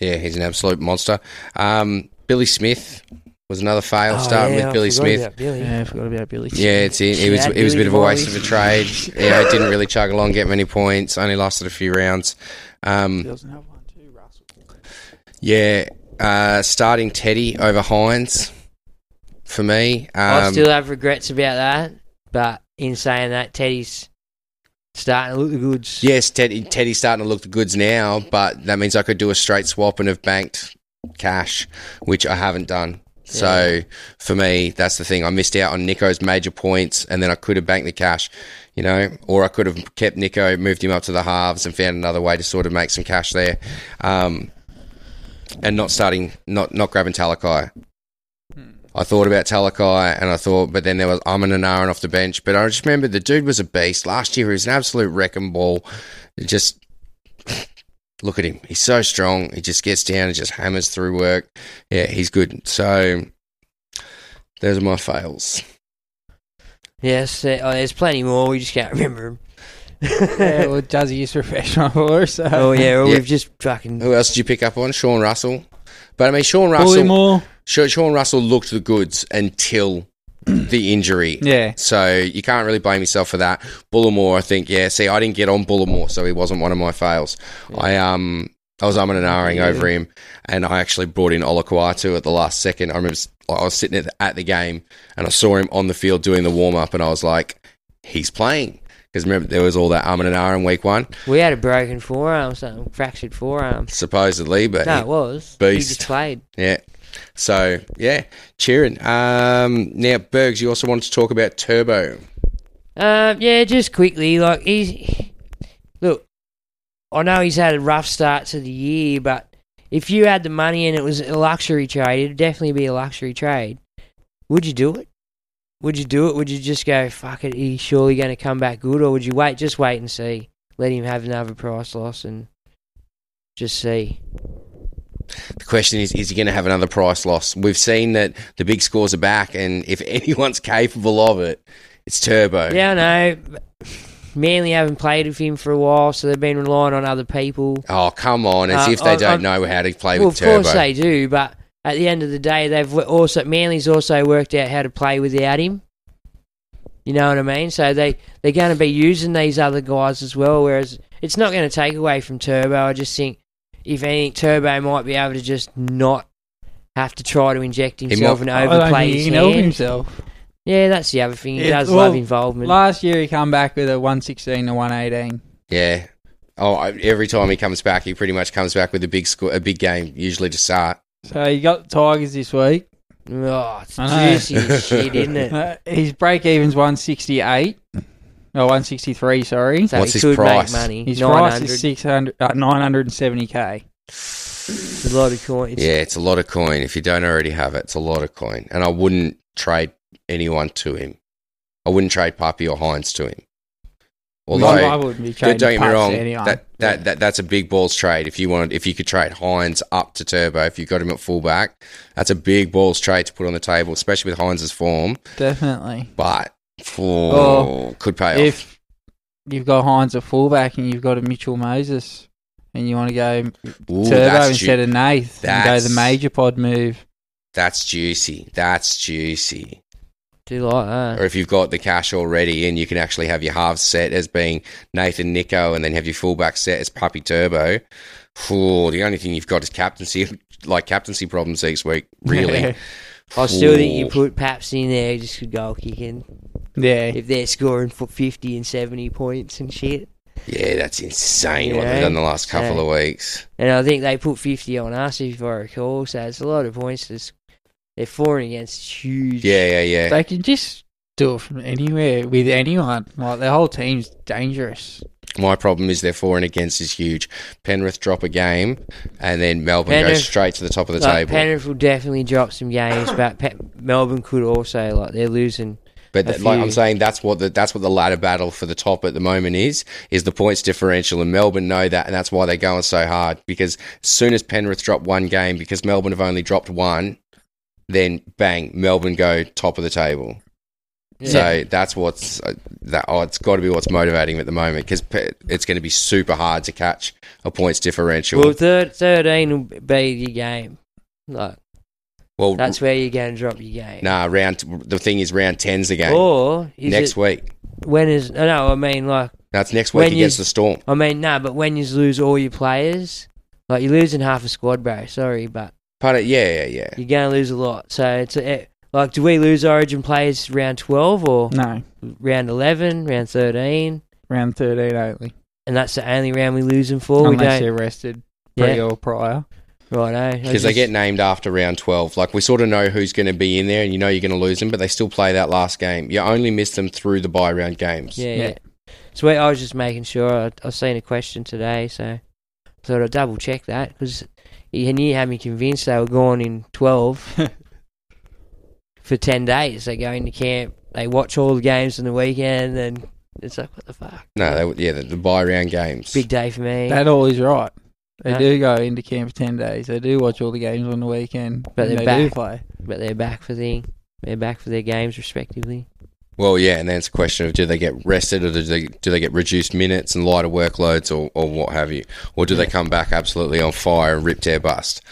yeah, he's an absolute monster. Um, Billy Smith was another fail, Oh, starting yeah, with Billy forgot Smith. Billy. Yeah, I forgot about Billy. Yeah, it's it. It was Yeah, it was a bit of a waste of a trade. Yeah, it didn't really chug along, get many points. Only lasted a few rounds. Um, Doesn't have one too, Russell. yeah, uh, starting Teddy over Hynes for me. I Um, still have regrets about that, but in saying that, Teddy's starting to look the goods. yes, Teddy Teddy's starting to look the goods now, but that means I could do a straight swap and have banked cash, which I haven't done. So for me, that's the thing. I missed out on Nico's major points, and then I could have banked the cash, you know, or I could have kept Nico, moved him up to the halves, and found another way to sort of make some cash there, um, and not starting, not not grabbing Talakai. I thought about Talakai, and I thought, but then there was Amon and Aaron off the bench. But I just remember the dude was a beast last year. He was an absolute wrecking ball. It just look at him. He's so strong. He just gets down and just hammers through work. Yeah, he's good. So those are my fails. Yes, uh, oh, there's plenty more. We just can't remember them. yeah, well, does he just refresh my horse? So. oh yeah, well, Yeah. we've just fucking. Who else did you pick up on? Sean Russell. But I mean, Sean Russell. Bullimore. Sha- Sean Russell looked the goods until the injury. Yeah. So you can't really blame yourself for that. Bullimore, I think, yeah. See, I didn't get on Bullimore, so he wasn't one of my fails. I um I was umming and ahhing over him, and I actually brought in Olakau'atu at the last second. I remember I was sitting at the, at the game, and I saw him on the field doing the warm up, and I was like, he's playing. Because remember, there was all that umming and ahhing week one, We had a broken forearm, something fractured forearm. supposedly, but No, it was. Beast. He just played. Yeah. So yeah, cheering. Um, now, Bergs, you also wanted to talk about Turbo. Um, yeah, just quickly, like he's look. I know he's had a rough start to the year, but if you had the money and it was a luxury trade, it'd definitely be a luxury trade. Would you do it? Would you do it? Would you just go, fuck it, he's surely going to come back good? Or would you wait, just wait and see? Let him have another price loss and just see. The question is, is he going to have another price loss? We've seen that the big scores are back, and if anyone's capable of it, it's Turbo. Yeah, I know. Manly haven't played with him for a while, so they've been relying on other people. Oh, come on, as Uh, if they I- don't I- know how to play well, with Turbo. of course they do, but at the end of the day, they've also Manly's also worked out how to play without him. You know what I mean? So they they're going to be using these other guys as well. Whereas it's not going to take away from Turbo. I just think if anything, Turbo might be able to just not have to try to inject himself and I don't overplay think he his can help hand. himself. Yeah, that's the other thing. He Yeah, does well, love involvement. Last year he come back with a 116 to 118. Yeah. Oh, I- every time he comes back, he pretty much comes back with a big score, a big game, usually to start. So you got the Tigers this week. Oh, it's I know. juicy as shit, isn't it? Uh, his break even's 168. Oh, 163, sorry. So What's he his could price? make money. His Nine price hundred. is 600, uh, 970k. It's a lot of coins. Yeah, it's a lot of coin. If you don't already have it, it's a lot of coin. And I wouldn't trade anyone to him. I wouldn't trade Puppy or Hynes to him. Although, I, I wouldn't be trading don't get me wrong, to that, that, that that's a big balls trade. If you wanted, if you could trade Hynes up to Turbo, if you got him at fullback, that's a big balls trade to put on the table, especially with Hynes's form. Definitely. But for Or could pay off. If you've got Hynes at fullback and you've got a Mitchell Moses and you want to go Ooh, Turbo instead ju- of Nath and go the major pod move. That's juicy. That's juicy. Do like that. Or if you've got the cash already and you can actually have your halves set as being Nathan Nico and then have your fullback set as Puppy Turbo. Ooh, the only thing you've got is captaincy, like captaincy problems each week. Really, I still think you put Paps in there just for goal kicking. Yeah. If they're scoring for 50 and 70 points and shit. yeah, that's insane what Yeah. they've done the last couple Yeah. of weeks. And I think they put 50 on us, if I recall. So it's a lot of points. It's, they're for and against. Huge. Yeah, yeah, yeah. They can just do it from anywhere with anyone. Like the whole team's dangerous. My problem is their for and against is huge. Penrith drop a game, and then Melbourne Penrith- goes straight to the top of the Like, table. Penrith will definitely drop some games, but Pe- Melbourne could also, like, they're losing. But th- like. I'm saying, that's what the that's what the ladder battle for the top at the moment is is the points differential, and Melbourne know that, and that's why they're going so hard. Because as soon as Penrith drop one game, because Melbourne have only dropped one, then bang, Melbourne go top of the table. So that's what's uh, that. Oh, it's got to be what's motivating them at the moment because it's going to be super hard to catch a points differential. Well, third, 13 will be your game. Like, Well, that's where you're going to drop your game. nah, round. The thing is, round 10's the game Or is next it, week. when is, no, no, I mean, like, That's next week against the Storm. I mean, no, but when you lose all your players, like, you're losing half a squad, bro. Sorry, but But uh, yeah, yeah, yeah. you're going to lose a lot. So it's a, like, do we lose Origin players round 12 or No, round 11, round 13? round 13 only. And that's the only round we lose them for. we don't, they're rested pre Yeah, or prior. Right. eh? Because they get named after round 12. Like, we sort of know who's going to be in there, and you know you're going to lose them, but they still play that last game. You only miss them through the bye round games. Yeah, Yeah. yeah. Sweet. I was just making sure. I, I seen a question today, so I thought I'd double check that because he knew had me convinced they were gone in twelve for ten days. They go into camp, they watch all the games on the weekend, and it's like, what the fuck? No, they, would- yeah, the, the bye round games. Big day for me. That all is right. They Yeah. do go into camp for 10 days. They do watch all the games on the weekend. But they're they do back. play. but they're back for the they're back for their games respectively. Well, yeah, and then it's a question of do they get rested or do they do they get reduced minutes and lighter workloads or, or what have you, or do they come back absolutely on fire and rip tear bust?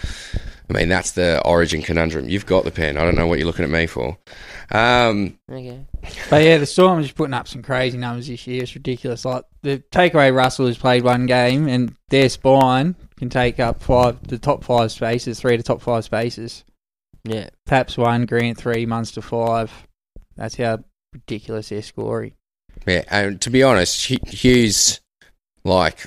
I mean, that's the origin conundrum. You've got the pen. I don't know what you're looking at me for. Um, Okay. But yeah, the Storm are just putting up some crazy numbers this year. It's ridiculous. Like the takeaway Russell has played one game and their spine can take up five the top five spaces, three to top five spaces. Yeah. Paps one, Grant three, Munster five. That's how ridiculous they're scoring. yeah, and to be honest, Hu- Hughes, like,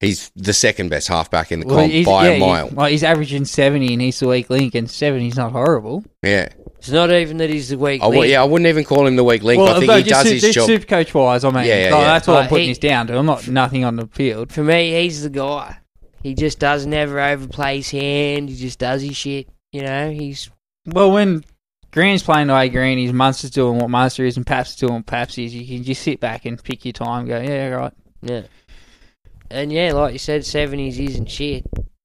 he's the second best halfback in the comp he's, by yeah, a mile. He's, like he's averaging seventy and he's the weak link, and seventy's not horrible. Yeah. It's not even that he's the weak. I w- link. yeah, I wouldn't even call him the weak link. I think he just does su- his just job. super coach wise, I mean, Yeah, yeah, like, yeah. that's what I'm putting he- this down to. I'm not nothing on the field. For me, he's the guy. He just does never overplay his hand. He just does his shit. You know, he's Well, when Green's playing the way Green is, Munster's doing what Munster is, and Paps is doing what Paps is, you can just sit back and pick your time and go, yeah, right. yeah. And yeah, like you said, seventies isn't shit.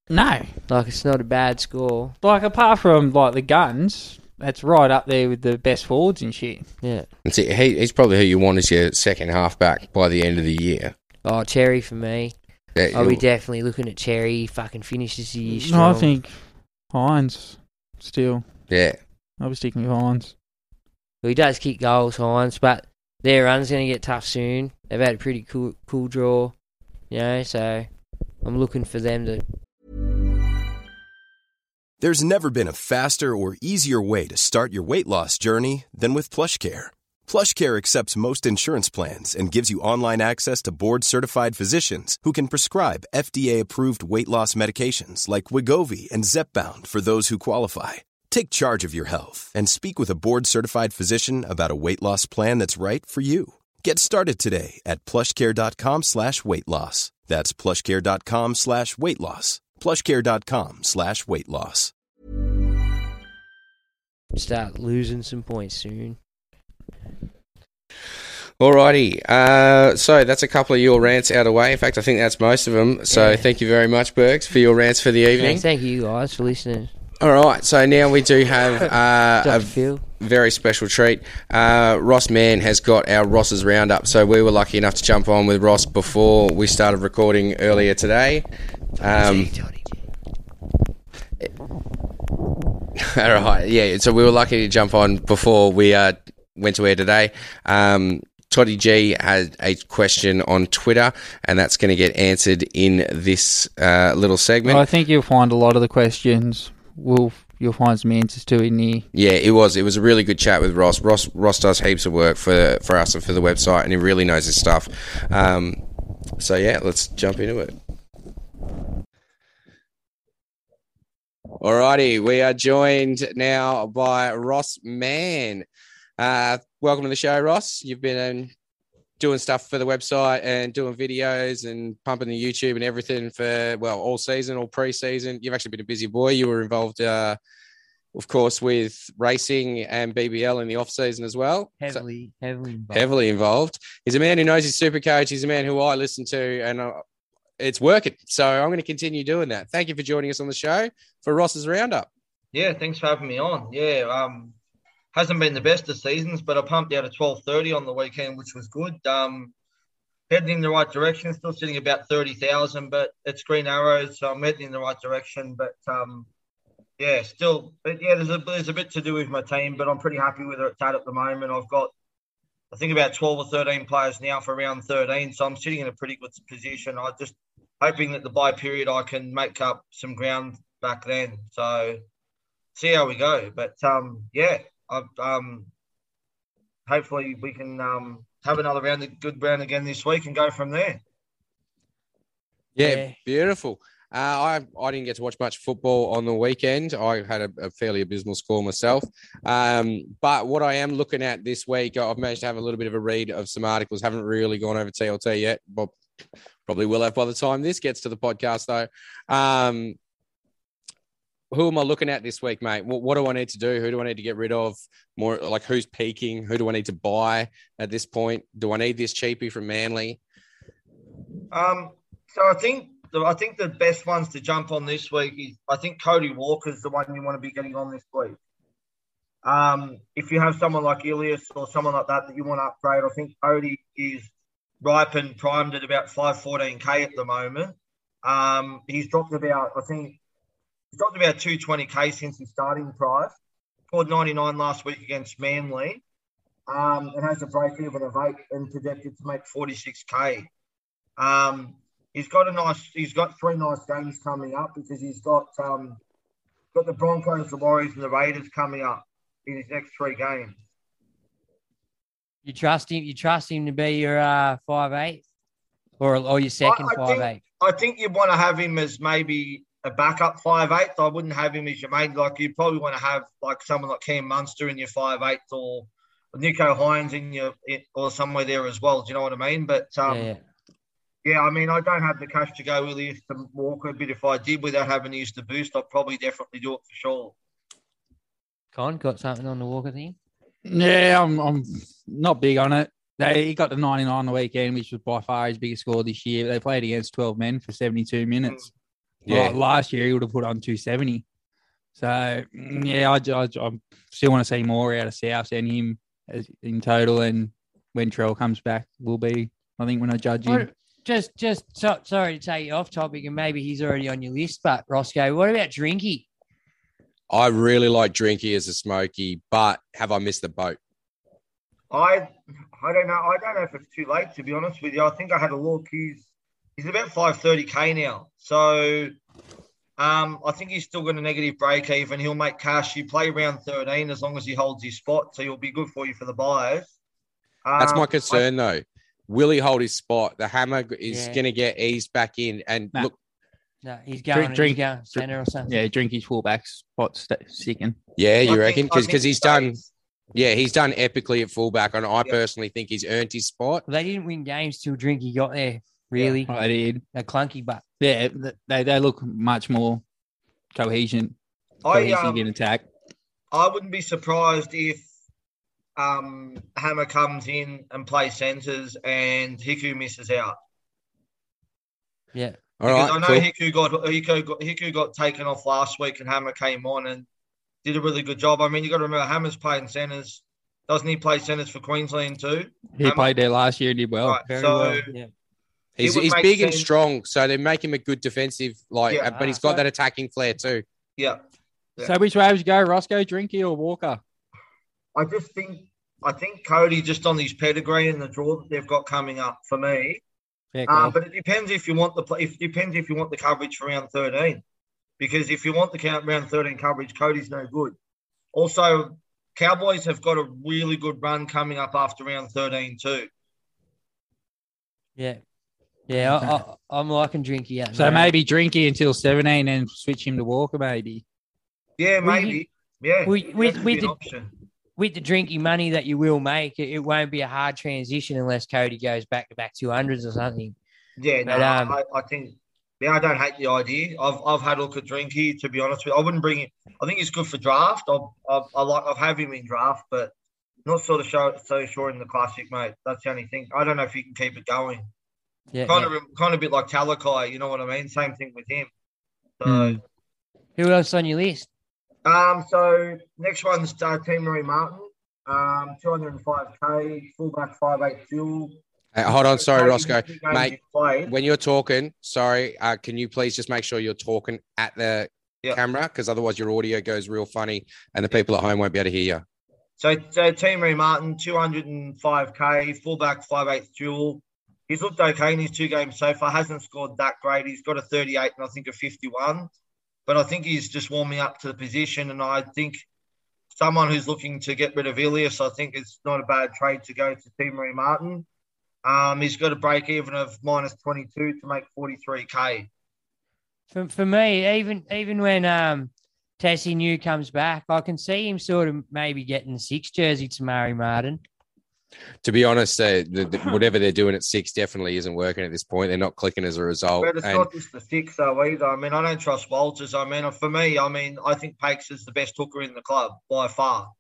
No. Like it's not a bad score. Like, apart from, like, the guns, that's right up there with the best forwards and shit. Yeah. That's it. He, he's probably who you want as your second halfback by the end of the year. Oh, Cherry for me. Yeah, I'll be definitely looking at Cherry. Fucking finishes the year No. I think Hynes still. yeah. I'll be sticking with Hynes. Well, he does kick goals, Hynes, but their run's going to get tough soon. They've had a pretty cool, cool draw, you know. So I'm looking for them to. There's never been a faster or easier way to start your weight loss journey than with PlushCare. PlushCare accepts most insurance plans and gives you online access to board-certified physicians who can prescribe FDA-approved weight loss medications like Wegovy and Zepbound for those who qualify. Take charge of your health and speak with a board certified physician about a weight loss plan that's right for you. Get started today at plushcare.com slash weight loss. That's plushcare.com slash weight loss. Plushcare.com slash weight loss. Start losing some points soon. Alrighty, uh, so that's a couple of your rants out of the way. In fact, I think that's most of them. So Yeah. thank you very much, Bergs, for your rants for the evening. Yeah, thank you guys for listening. All right, so now we do have uh, a Phil. very special treat. Uh, Ross Mann has got our Ross's Roundup, so we were lucky enough to jump on with Ross before we started recording earlier today. Um, all right, yeah, so we were lucky to jump on before we uh, went to air today. Um, Toddy G had a question on Twitter, and that's going to get answered in this uh, little segment. I think you'll find a lot of the questions. Will you'll find some answers to in here. Yeah, it was. It was a really good chat with Ross. Ross Ross does heaps of work for for us and for the website, and he really knows his stuff. Um, so yeah, let's jump into it. Alrighty, we are joined now by Ross Mann. Uh, welcome to the show, Ross. You've been doing stuff for the website and doing videos and pumping the YouTube and everything for well all season, all pre-season. You've actually been a busy boy. You were involved, uh, of course, with racing and BBL in the off season as well. So- Heavily, heavily involved. heavily involved. He's a man who knows his super coach. He's a man who I listen to, and uh, it's working. So I'm going to continue doing that. Thank you for joining us on the show for Ross's Roundup. Yeah, thanks for having me on. Yeah, um, hasn't been the best of seasons, but I pumped out a twelve thirty on the weekend, which was good. Um, heading in the right direction. Still sitting about thirty thousand, but it's Green Arrows, so I'm heading in the right direction. But um, yeah, still, but yeah, there's a there's a bit to do with my team, but I'm pretty happy with it's at at the moment. I've got, I think about twelve or thirteen players now for round thirteen, so I'm sitting in a pretty good position. I just hoping that the buy period I can make up some ground back then. So see how we go. But um, yeah, um, hopefully we can um, have another round, a good round again this week, and go from there. Yeah, Yeah. beautiful. Uh, I I didn't get to watch much football on the weekend. I had a, a fairly abysmal score myself. Um, but what I am looking at this week, I've managed to have a little bit of a read of some articles. Haven't really gone over TLT yet, but probably will have by the time this gets to the podcast, though. Um, who am I looking at this week, mate? What, what do I need to do? Who do I need to get rid of? More like who's peaking? Who do I need to buy at this point? Do I need this cheapie from Manly? Um, so I think the, I think the best ones to jump on this week is I think Cody Walker's the one you want to be getting on this week. Um, if you have someone like Ilias or someone like that that you want to upgrade, I think Cody is ripe and primed at about 514k at the moment. Um, he's dropped about I think he's dropped about 220k since his starting price. Scored 99 last week against Manly. Um, and has a break even of eight and projected to make 46k. Um, he's got a nice. He's got three nice games coming up because he's got um, got the Broncos, the Warriors, and the Raiders coming up in his next three games. You trust him? You trust him to be your uh, five eight, or or your second I- I five think- eight? I think you want to have him as maybe a backup five eighth. I wouldn't have him as your main. Like you probably want to have like someone like Cam Munster in your five eighth or Nicho Hynes in your in, or somewhere there as well. Do you know what I mean? But um, yeah. Yeah, I mean, I don't have the cash to go Ilias to Walker, but if I did without having to use the boost, I'd probably definitely do it for sure. Con got something on the Walker thing. Yeah, I'm I'm not big on it. They he got the 99 on the weekend, which was by far his biggest score this year. They played against 12 men for 72 minutes. Yeah. Like, last year he would have put on 270. So mm, yeah, I, I, I still want to see more out of South and him as, in total. And when Trell comes back, will be I think when I judge him. What- just, just so, sorry to take you off topic, and maybe he's already on your list. But Roscoe, what about Drinky? I really like Drinky as a smoky, but have I missed the boat? I I don't know. I don't know if it's too late to be honest with you. I think I had a look. He's he's about five thirty k now. So um, I think he's still got a negative break even. He'll make cash. You play round thirteen as long as he holds his spot, so he'll be good for you for the buyers. That's my Um, concern, though. Will he hold his spot? The hammer is Yeah. going to get eased back in. And Nah. look, No, he's going. Drink, drink, he's going centre or something. Yeah, drink his fullback spot st- second. Yeah, you I reckon? think- I Because he's done. Yeah, he's done epically at fullback, and I Yeah. personally think he's earned his spot. They didn't win games till Drinky got there. Really, I did. they're clunky, but Yeah, they they look much more cohesion, I um, in attack. I wouldn't be surprised if um, Hammer comes in and plays centres and Hiku misses out. yeah, All because I know cool. Hiku got Hiku got Hiku got taken off last week and Hammer came on and did a really good job. I mean, you got to remember Hammer's playing centres. Doesn't he play centres for Queensland too? He Hammer- played there last year and did well. Right, very so well. Yeah, He's, he's make big and strong, so they make him a good defensive, like, Yeah. uh, but he's got So- that attacking flair too. yeah, Yeah. So which way would you go, Roscoe, Drinky or Walker? I just think I think Cody just on his pedigree and the draw that they've got coming up for me. Yeah, Uh, but it depends if you want the play. If depends if you want the coverage for round thirteen, because if you want the count round thirteen coverage, Cody's no good. Also, Cowboys have got a really good run coming up after round thirteen too. yeah, yeah. I, I, I'm liking Drinky. At the so moment. maybe Drinky until seventeen and switch him to Walker, maybe. Yeah, Well, you- maybe. Yeah, we- that with- could with an the- option. with the drinky money that you will make, it, it won't be a hard transition unless Cody goes back to back two hundreds or something. Yeah, no, But, um, I, I think. Yeah, I don't hate the idea. I've I've had a look at Drinky. To be honest with you, I wouldn't bring him. I think he's good for draft. I I, I like I've have him in draft, but not sort of show, so sure in the classic, mate. That's the only thing. I don't know if you can keep it going. Yeah, kind yeah. of kind of a bit like Talakai, you know what I mean? Same thing with him. So Hmm. Who else on your list? um so next one's uh, Te Maire Martin. Um 205k, fullback five eight fuel. Uh, hold on, sorry, Maybe Roscoe, mate. he's. When you're talking, sorry, uh, can you please just make sure you're talking at the Yeah. camera because otherwise your audio goes real funny and the people at home won't be able to hear you. So, so Te Maire Martin, 205k, fullback five eight dual. He's looked okay in his two games so far. Hasn't scored that great. He's got a 38 and I think a 51. But I think he's just warming up to the position. And I think someone who's looking to get rid of Ilias, I think it's not a bad trade to go to Te Maire Martin. Um, he's got a break even of minus 22 to make 43k. For, for me, even even when um Tesi Niu comes back, I can see him sort of maybe getting the six jersey to Murray Martin. To be honest, uh, the, the, whatever they're doing at six definitely isn't working at this point. They're not clicking as a result. But it's And not just the six though either. I mean, I don't trust Walters. I mean, for me, I mean, I think Pakes is the best hooker in the club by far,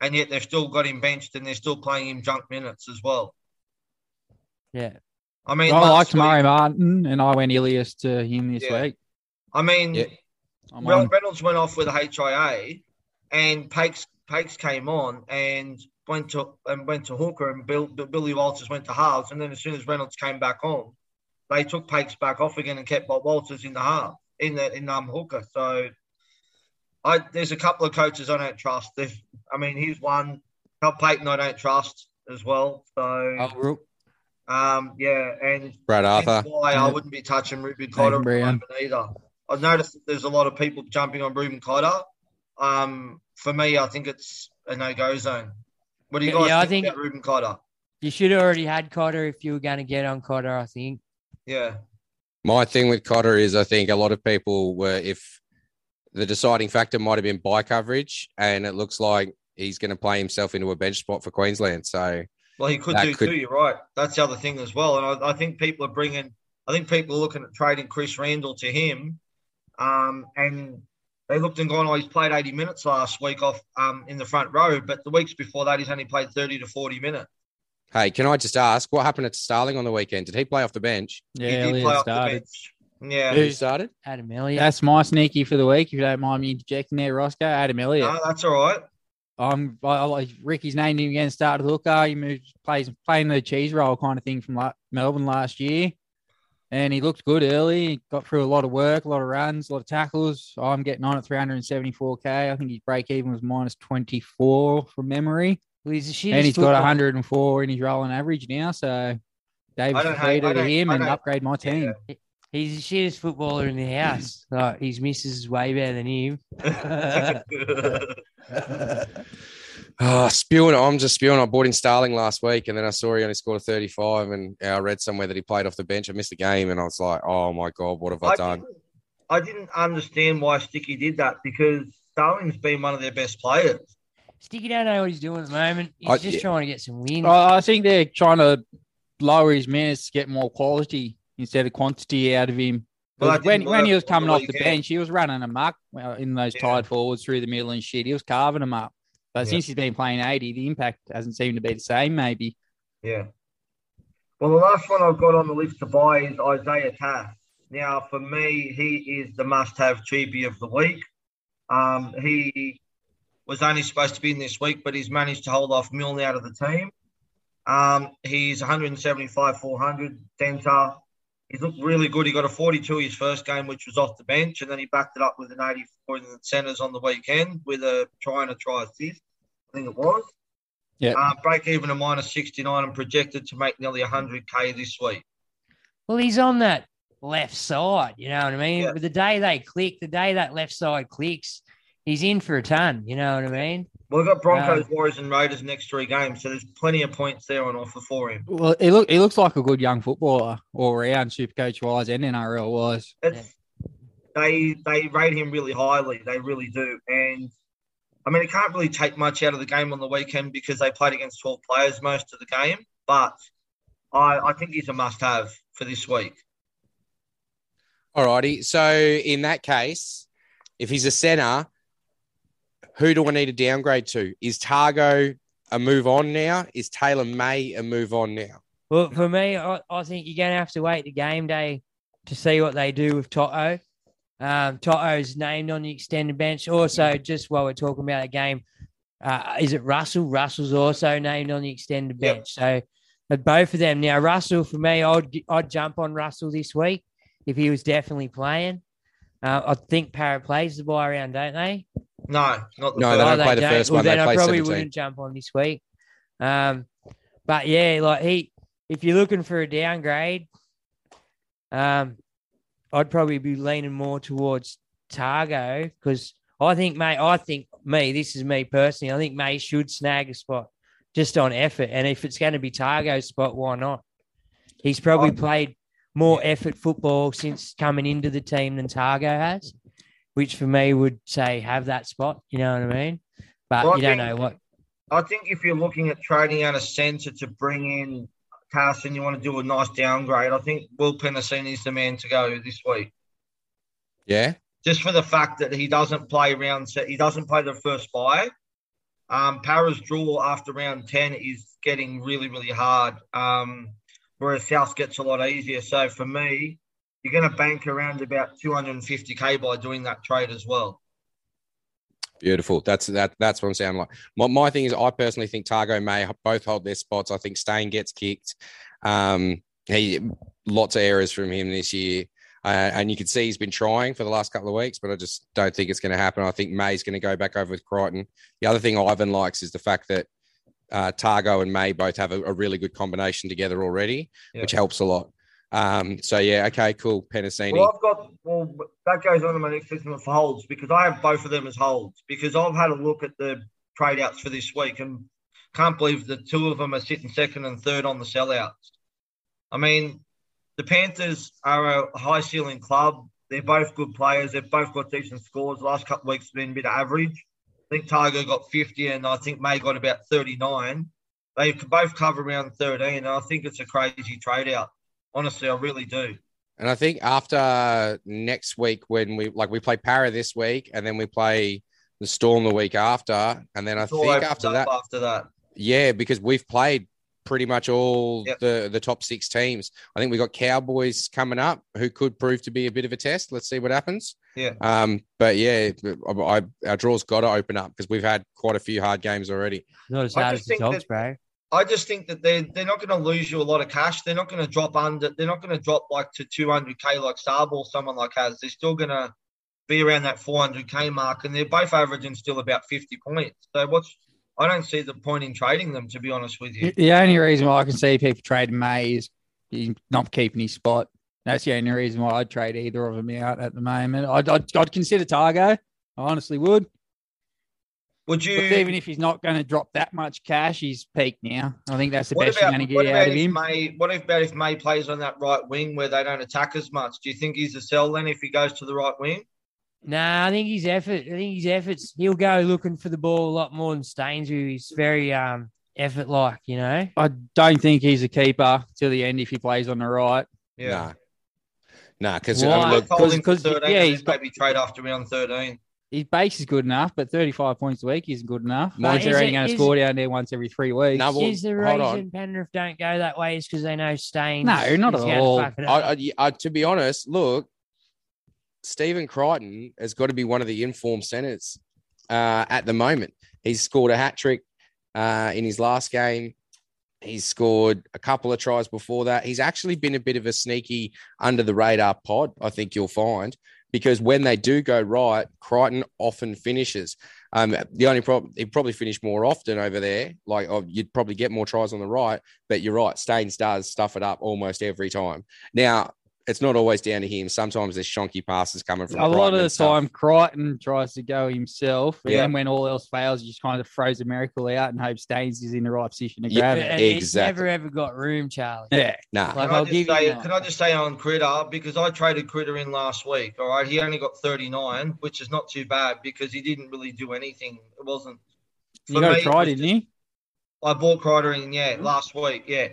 and yet they've still got him benched and they're still playing him junk minutes as well. Yeah. I mean, I liked week- Murray Martin, and I went Ilias to him this Yeah. week. I mean, Yeah. I'm on. Reynolds went off with a HIA, and Pakes Pakes came on and went to and went to hooker, and Bill, Billy Walters went to halves, and then as soon as Reynolds came back on, they took Pakes back off again and kept Bob Walters in the half in the in um hooker. So, I there's a couple of coaches I don't trust. There's, I mean, he's one. Cal Payton I don't trust as well. So, Oh, um, yeah, and Brad Arthur. why I wouldn't be touching Reuben Cotter at the moment either. I've noticed that there's a lot of people jumping on Reuben Cotter. Um, for me, I think it's a no-go zone. What do you Yeah, guys yeah, I think, think- about Reuben Cotter? You should have already had Cotter if you were going to get on Cotter, I think. Yeah, My thing with Cotter is I think a lot of people were if the deciding factor might have been by coverage, and it looks like he's going to play himself into a bench spot for Queensland. So well, he could do could- too. You're right. That's the other thing as well. And I, I think people are bringing. I think people are looking at trading Chris Randall to him, um, and they looked and gone. Oh, he's played 80 minutes last week off um, in the front row, but the weeks before that, he's only played 30 to 40 minutes. hey, can I just ask what happened to Starling on the weekend? Did he play off the bench? Yeah, he did Ilias play off started. the bench. Yeah, Who started? Adam Elliott. That's my sneaky for the week. If you don't mind me interjecting there, Roscoe. Adam Elliott. no, that's all right. I'm I, I Ricky's named him again. Started hooker. He moves, plays playing the cheese roll kind of thing from la- Melbourne last year, and he looked good early. He got through a lot of work, a lot of runs, a lot of tackles. I'm getting on at 374k. I think his break even was minus 24 from memory, Well, he's a shit and he's got footballer. 104 in his rolling average now. So Davis I don't is hate- I to him and upgrade my team. He's the shittest footballer in the house. like, his missus is way better than him. Oh, spewing. I'm just spewing. I bought in Starling last week, and then I saw he only scored a 35, and I read somewhere that he played off the bench. I missed the game, and I was like, "Oh my god, what have I, I done?" didn't, I didn't understand why Sticky did that because Starling's been one of their best players. Sticky don't know what he's doing at the moment. He's I- just yeah. trying to get some wins. I I think they're trying to lower his minutes to get more quality instead of quantity out of him. Well, that Because when, when he was coming off the bench, he was running amok uh, in those tight forwards through the middle and shit. He was carving them up. But Yeah. since he's been playing 80, the impact hasn't seemed to be the same, maybe. Yeah. Well, the last one I've got on the list to buy is Isaiah Tass. Now, for me, he is the must-have cheapie of the week. Um, he was only supposed to be in this week, but he's managed to hold off Milne out of the team. Um, he's 175, 400 centre. He's looked really good. He got a 42 his first game, which was off the bench, and then he backed it up with an 84 in the centres on the weekend with a try and a try assist. I think it was. Yeah. Uh, break even a minus 69 and projected to make nearly 100k this week. Well, he's on that left side. You know what I mean? But the day they click, the day that left side clicks, he's in for a ton. You know what I mean? Well, we've got Broncos, Um, Warriors, and Raiders next three games, so there's plenty of points there on offer for him. Well, he, look, he looks like a good young footballer all around, super coach wise and NRL wise. It's, They they rate him really highly. They really do. And I mean, it can't really take much out of the game on the weekend because they played against 12 players most of the game. But I, I think he's a must-have for this week. All righty. So in that case, if he's a centre, who do I need to downgrade to? Is Tago a move on now? Is Taylan May a move on now? Well, for me, I, I think you're going to have to wait the game day to see what they do with Toto. Um, Toto's named on the extended bench. Also, just while we're talking about the game, uh, is it Russell? Russell's also named on the extended bench. So, but both of them now. Russell, for me, I'd I'd jump on Russell this week if he was definitely playing. Uh, I think Parrot plays the buy round, don't they? No, not the No, first. they don't play the don't? first well, one. They Then I probably 17. wouldn't jump on this week. Um, but yeah, like he, if you're looking for a downgrade, um, I'd probably be leaning more towards Tago because I think, mate, I think me, this is me personally, I think May should snag a spot just on effort. And if it's going to be Tago's spot, why not? He's probably um, played more effort football since coming into the team than Targo has, which for me would say have that spot. You know what I mean? But Well, I you don't think- know what. I think if you're looking at trading out a centre to bring in And you want to do a nice downgrade, I think Will Penisini is the man to go this week. Yeah. Just for the fact that he doesn't play round set, he doesn't play the first bye. Um, Para's draw after round 10 is getting really, really hard, um, whereas South gets a lot easier. So for me, you're going to bank around about 250k by doing that trade as well. Beautiful. That's that. That's what I'm saying. Like my, my thing is, I personally think Tago may both hold their spots. I think Stain gets kicked. Um, he lots of errors from him this year, uh, and you can see he's been trying for the last couple of weeks, but I just don't think it's going to happen. I think May's going to go back over with Crichton. The other thing Ivan likes is the fact that uh, Tago and May both have a, a really good combination together already, which helps a lot. Um, so yeah, okay, cool. Penisini. Well, I've got well that goes on to my next segment for holds because I have both of them as holds because I've had a look at the trade outs for this week and can't believe the two of them are sitting second and third on the sellouts. I mean, the Panthers are a high ceiling club. They're both good players. They've both got decent scores. The last couple of weeks have been a bit average. I think Tiger got 50 and I think May got about 39. They both cover around 13. And I think it's a crazy trade out. Honestly, I really do. And I think after next week, when we like we play Para this week, and then we play the Storm the week after, and then I It's think after that, After that. yeah, because we've played pretty much all the the top six teams. I think we got Cowboys coming up, who could prove to be a bit of a test. Let's see what happens. Yeah. Um, but yeah, I, I, our draw's got to open up because we've had quite a few hard games already. Not as hard as the dogs, that- bro. I just think that they're they're not going to lose you a lot of cash. They're not going to drop under. They're not going to drop like to 200k like Starb or someone like has. They're still going to be around that 400k mark, and they're both averaging still about 50 points. So what's I don't see the point in trading them, to be honest with you. The only reason why I can see people trading May is he's not keeping his spot. That's the only reason why I'd trade either of them out at the moment. I'd, I'd, I'd consider Tago. I honestly would. Would you? But even if he's not going to drop that much cash, he's peaked now. I think that's the best about, you're going to what get about out of if him. May? What about if May plays on that right wing where they don't attack as much? Do you think he's a sell then if he goes to the right wing? Nah, I think his effort. I think his efforts. He'll go looking for the ball a lot more than Staines, who is very um effort like. You know. I don't think he's a keeper till the end if he plays on the right. Nah. Nah, because Why? I mean, look, Hold him for 'cause- 13 yeah, and he's then maybe trade after round 13. His base is good enough, but 35 points a week isn't good enough. But Once is they're only going to score down there once every three weeks. No, well, is the reason on. Penrith don't go that way is because they know Staines? No, not at gonna all. I. I, I, to be honest, look, Stephen Crichton has got to be one of the informed centers uh, at the moment. He's scored a hat trick uh, in his last game. He's scored a couple of tries before that. He's actually been a bit of a sneaky under the radar pod, I think you'll find, because when they do go right, Crichton often finishes. Um, the only problem, he'd probably finish more often over there. Like oh, you'd probably get more tries on the right, but you're right. Staines does stuff it up almost every time. Now, it's not always down to him. Sometimes there's shonky passes coming from a lot of the and stuff. time, Crichton tries to go himself, and Yeah. then when all else fails, he just kind of throws a miracle out and hopes Staines is in the right position to Yeah, grab And it. He's exactly. never ever got room, Charlie. Yeah. Nah. Like Can I, I'll just give say, you that. can I just say on Critter because I traded Critter in last week. All right, he only got 39, which is not too bad because he didn't really do anything. It wasn't. You got to it try, didn't just- you? I bought Crider in yeah last week. Yeah,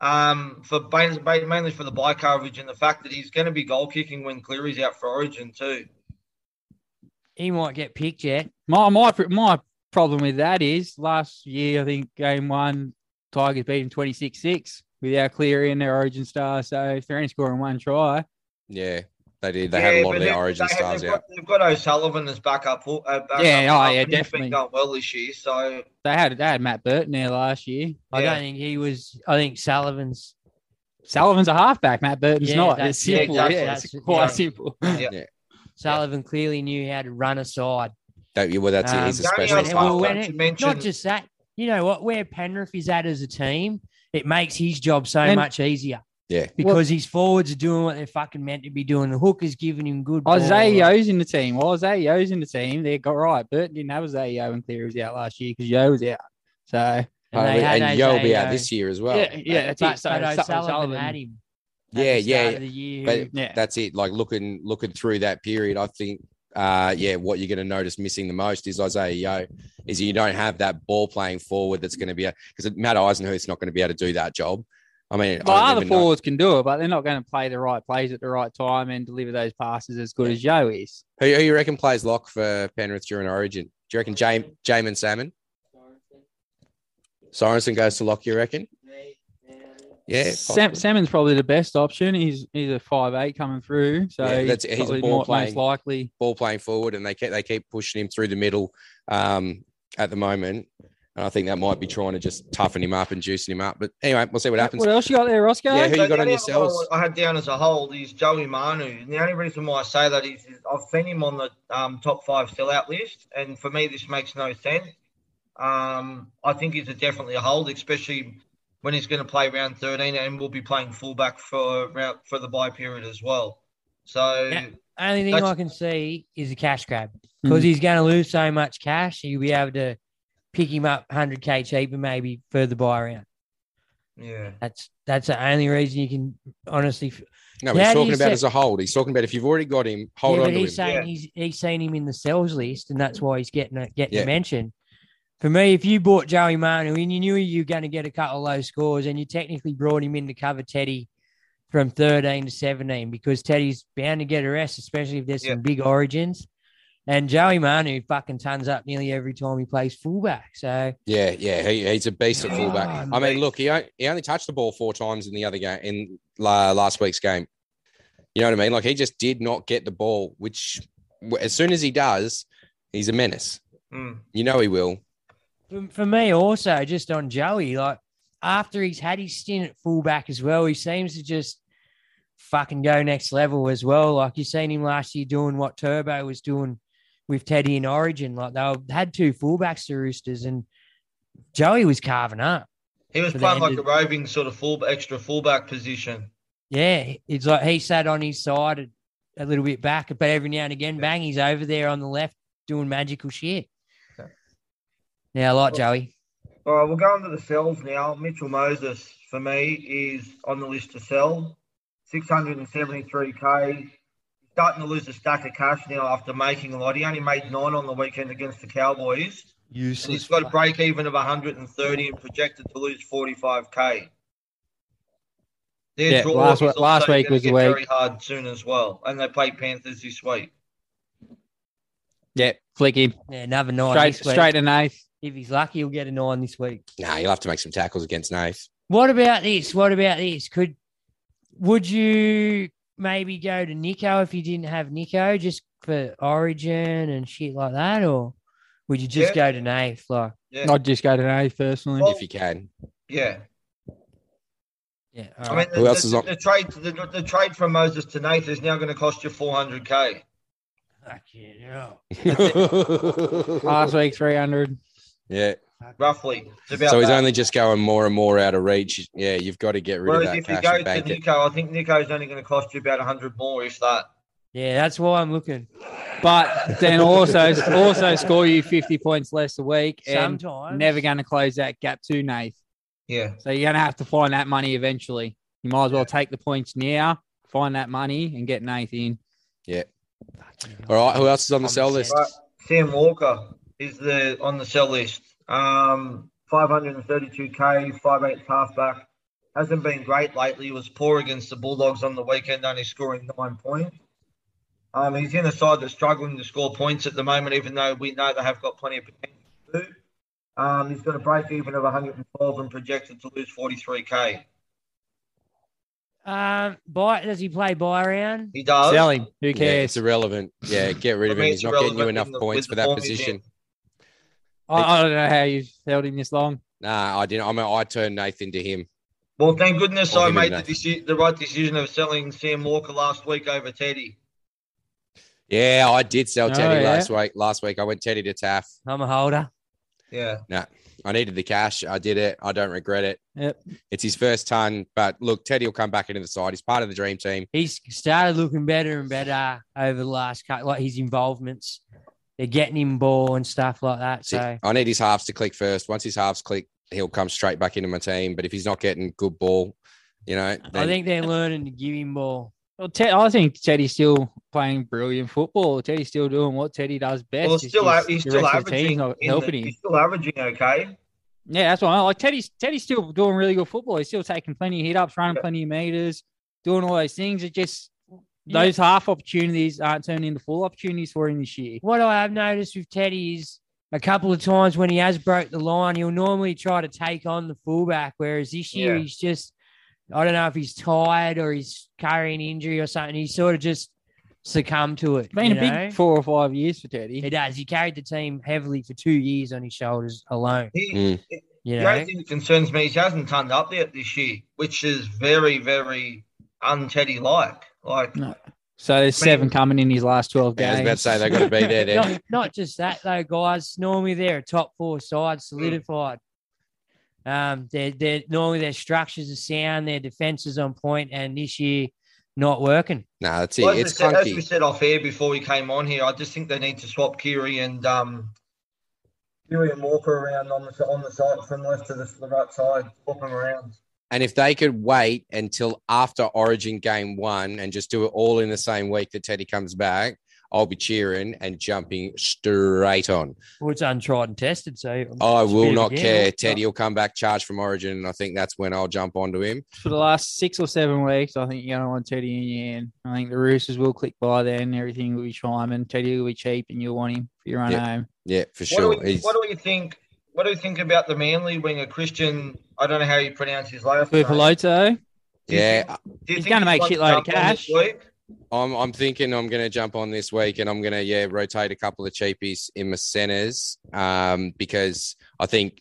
um, for mainly for the buy coverage and the fact that he's going to be goal kicking when Cleary's out for Origin too. He might get picked yet. My my my problem with that is last year I think game one Tigers beat him 26-6 without Cleary in their Origin star. So if they're only scoring one try, Yeah, they did. They Yeah, had a lot of their origin they- stars they've out. Got, they've got O'Sullivan as backup. Uh, backup Yeah, oh, half, yeah, and he's definitely. been going well this year. So they had they had Matt Burton there last year. I Yeah. don't think he was. I think Sullivan's. Sullivan's a halfback, Matt Burton's Yeah, not. that's- It's yeah, simple. exactly. Yeah, it's quite yeah. simple. yeah. Yeah. Sullivan clearly knew how to run aside. That, well, that's it. He's a Um, Gary specialist. Well, when it- mention- Not just that. You know what? Where Penrith is at as a team, it makes his job so And- much easier Yeah. because his forwards are doing what they're fucking meant to be doing. The hook is giving him good. ball. Isaiah's in the team. Well, Isaiah's in the team. They got right. Burton didn't have Isaiah when Cleary was out last year because Yeo was out. So And they and Yeo will be out this year as well. yeah, yeah, that's but, it. So but Su- O'Sullivan, Sullivan- had him. at Yeah, the start yeah, of the year. But Yeah. that's it. Like looking looking through that period, I think uh yeah, what you're going to notice missing the most is Isaiah Yeo, is you don't have that ball playing forward that's going to be because Matt Eisenhuth's not going to be able to do that job. I mean, Well, I other even know- forwards can do it, but they're not going to play the right plays at the right time and deliver those passes as good as Joe is. who, who you reckon plays lock for Penrith during Origin? Do you reckon Jame, Jaeman Salmon? Sorensen goes to lock, you reckon? Yeah, Sam. Salmon's probably the best option. He's he's a five eight coming through, so Yeah, he's, that's- he's a ball more, playing- most likely. ball playing forward, and they keep they keep pushing him through the middle um, at the moment. And I think that might be trying to just toughen him up and juicing him up. But anyway, we'll see what happens. What else you got there, Roscoe? Yeah, who So you got on only your other one cells? I had down as a hold is Joey Manu. And the only reason why I say that is, is I've seen him on the um, top five sellout list. And for me, this makes no sense. Um, I think he's a definitely a hold, especially when he's going to play round 13 and will be playing fullback for round, for the bye period as well. So Yeah. Only thing That's- I can see is a cash grab Hmm. because he's going to lose so much cash. He'll be able to pick him up 100k cheaper, maybe further buy around. yeah. That's that's the only reason you can honestly. No, he's talking about say- as a hold. He's talking about if you've already got him, hold yeah, on but to him. he's saying Yeah. he's he's seen him in the sales list, and that's why he's getting a, getting Yeah. a mention. For me, if you bought Joey Manu and you knew you were going to get a couple of low scores, and you technically brought him in to cover Teddy from 13 to 17, because Teddy's bound to get a rest, especially if there's Yeah. some big origins. And Joey Manu fucking turns up nearly every time he plays fullback. So Yeah, yeah, he, he's a beast at fullback. Oh, I mean, look, he only, he only touched the ball four times in the other game in la, last week's game. You know what I mean? Like he just did not get the ball, which as soon as he does, he's a menace. Mm. You know he will. for, for me also just on Joey, like after he's had his stint at fullback as well, he seems to just fucking go next level as well. Like you seen him last year doing what Turbo was doing with Teddy in Origin. Like they were- had two fullbacks to Roosters, and Joey was carving up. He was playing like a roving sort of full extra fullback position. Yeah, it's like he sat on his side a, a little bit back, but every now and again, bang, he's over there on the left doing magical shit. Yeah, I like Joey. All right, we'll go on to the sells now. Mitchell Moses, for me, is on the list to sell. 673k. Starting to lose a stack of cash now after making a lot. He only made nine on the weekend against the Cowboys. And he's Useless. got a break even of 130 and projected to lose 45k. Their Yeah, draw last last week was the get week. very hard soon as well, and they play Panthers this week. Yeah, flick him. Yeah, another nine. Straight, this week. straight to Nath. If he's lucky, he'll get a nine this week. Nah, you'll have to make some tackles against Nath. What about this? What about this? Could would you maybe go to Nico if you didn't have Nico just for Origin and shit like that, or would you just Yeah. go to Nath? Like, Yeah, I'd just go to Nath personally. Well- if you can. yeah. yeah, I all mean, the, Who else the, is on- the trade the, the trade from Moses to Nath is now going to cost you 400k. Fucking hell. Last week, 300. yeah. Roughly. It's about So he's that. only just going more and more out of reach. Yeah, you've got to get rid Whereas of that if you go to bank it. Nico, I think Nico's only going to cost you about 100 more, if that. Yeah, that's why I'm looking. But then also also score you 50 points less a week and Sometimes never going to close that gap to Nath. Yeah. So you're going to have to find that money eventually. You might as well take the points now, find that money, and get Nath in. Yeah. All right. Who else is on the sell list? Right. Sam Walker is the on the sell list. Um, 532k, 5'8 halfback. Hasn't been great lately. He was poor against the Bulldogs on the weekend, only scoring nine points. Um, he's in a side that's struggling to score points at the moment, even though we know they have got plenty of potential to. do. Um, he's got a break even of 112 and projected to lose 43k. Um, buy does he play buy around? He does. Sell him. Who Yeah, cares? it's irrelevant. Yeah, get rid of him. He's not getting you enough the- points for the that form position. In. I, I don't know how you've held him this long. Nah, I didn't. I mean, I turned Nathan to him. Well, thank goodness Or I him made and the, deci- the right decision of selling Sam Walker last week over Teddy. Yeah, I did sell Oh, Teddy yeah? last week. Last week I went Teddy to Taff. I'm a holder. Yeah. Nah, I needed the cash. I did it. I don't regret it. Yep. It's his first ton, but look, Teddy will come back into the side. He's part of the dream team. He's started looking better and better over the last cut, like his involvements. They're getting him ball and stuff like that. So I need his halves to click first. Once his halves click, he'll come straight back into my team. But if he's not getting good ball, you know, I think they're learning to give him ball. Well, Ted, I think Teddy's still playing brilliant football. Teddy's still doing what Teddy does best. Well, still, just he's still rest the averaging. not helping the, him. he's still averaging okay. Yeah, that's why I like Teddy's. Teddy's still doing really good football. He's still taking plenty of hit ups, running Yeah. plenty of meters, doing all those things. It just Yeah. those half opportunities aren't turning into full opportunities for him this year. What I have noticed with Teddy is a couple of times when he has broke the line, he'll normally try to take on the fullback, whereas this year Yeah. he's just I don't know if he's tired or he's carrying injury or something. He's sort of just succumbed to it. It's been you a big four or five years for Teddy. He does. He carried the team heavily for two years on his shoulders alone. He, Mm. You The know, only thing that concerns me is he hasn't turned up yet this year, which is very, very un-Teddy like. Like, No. So there's seven coming in his last twelve Yeah, I was games. about to say they've got to be there. Then. not, not just that though, guys. Normally they're a top four side, solidified. Um, they're, they're normally their structures are sound, their defense is on point, and this year not working. Nah, that's it. well, as, it's we said, as we said off air before we came on here, I just think they need to swap Keary and um, Keary and Walker around on the on the side from left to the, the right side, swap them around. And if they could wait until after Origin game one and just do it all in the same week that Teddy comes back, I'll be cheering and jumping straight on. Well, it's untried and tested, so I will bit of a not gamble. care. Teddy will come back charged from Origin, and I think that's when I'll jump onto him. for the last six or seven weeks, I think you're going to want Teddy in your hand. I think the Roosters will click by then. Everything will be chiming. Teddy will be cheap, and you'll want him for your run Yeah. home. Yeah, for What sure. do, we, what do we think? What do we think about the Manly winger Christian? I don't know how you pronounce his last name. Tuipulotu, yeah, Do He's gonna make wants to shitload of jump on this cash. I'm I'm thinking I'm going to jump on this week and I'm going to yeah rotate a couple of cheapies in my centers um, because I think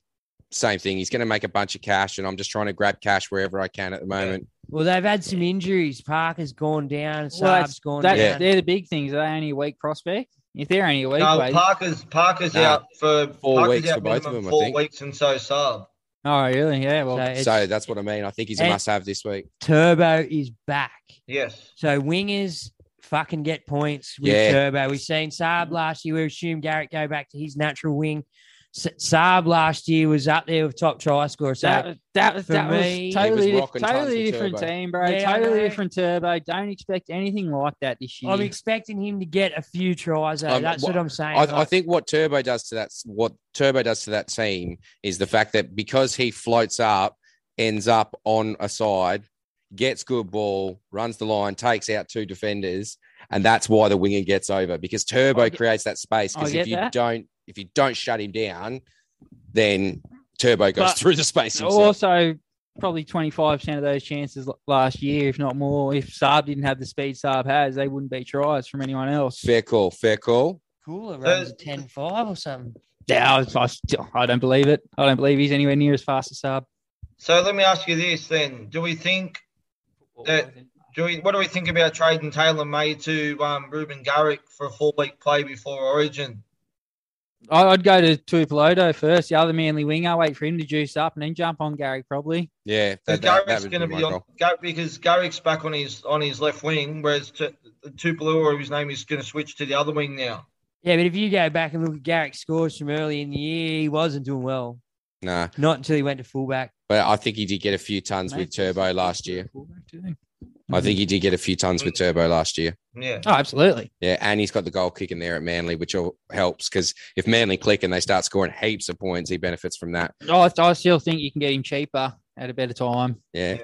same thing. He's going to make a bunch of cash and I'm just trying to grab cash wherever I can at the moment. Well, they've had some injuries. Parker's gone down, Well, Saab's that's- gone that, down. they're the big things. Are they only a weak prospect? If they're only a weak, No, Parker's Parker's Nah, out for four Parker's weeks out for both of them, I Four think. weeks and so sub. Oh really? Yeah. Well, So So that's what I mean. I think he's a eh, must-have this week. Turbo is back. Yes. So wingers fucking get points with Yeah. Turbo. We've seen Saab last year. We assume Garrett go back to his natural wing. S- Saab last year was up there with top try scorer. So That, was- that was that me- was totally, He was di- totally different Turbo. team, bro. Yeah, I totally different turbo. Don't expect anything like that this year. I'm expecting him to get a few tries. Um, That's wha- what I'm saying. I, I think what Turbo does to that, what Turbo does to that team is the fact that because he floats up, ends up on a side, gets good ball, runs the line, takes out two defenders, and that's why the winger gets over because Turbo get- creates that space. Because if you that. don't, if you don't shut him down, then Turbo goes But through the space himself. also probably 25% of those chances last year, if not more. If Saab didn't have the speed Saab has, they wouldn't be tries from anyone else. Fair call, fair call. Koula runs a 10-5 or something. Yeah, I, I, I don't believe it. I don't believe he's anywhere near as fast as Saab. So let me ask you this then: Do we think that? Do we, what do we think about trading Taylor May to um, Reuben Garrick for a four-week play before Origin? I- I'd go to Tuipulotu first, the other manly winger, wait for him to juice up and then jump on Garrick probably. Yeah, Because that, that, that Garrick's going to be be on. Gar- because Garrick's back on his on his left wing, whereas T- Tupelo or his name is going to switch to the other wing now. Yeah, but if you go back and look at Garrick's scores from early in the year, he wasn't doing well. Nah, Not until he went to fullback. but I think he did get a few tons with Turbo last year. I think he did get a few tons with Turbo last year. Yeah. Oh, absolutely. Yeah, and he's got the goal kick in there at Manly, which all helps because if Manly click and they start scoring heaps of points, he benefits from that. Oh, I, I still think you can get him cheaper at a better time. Yeah.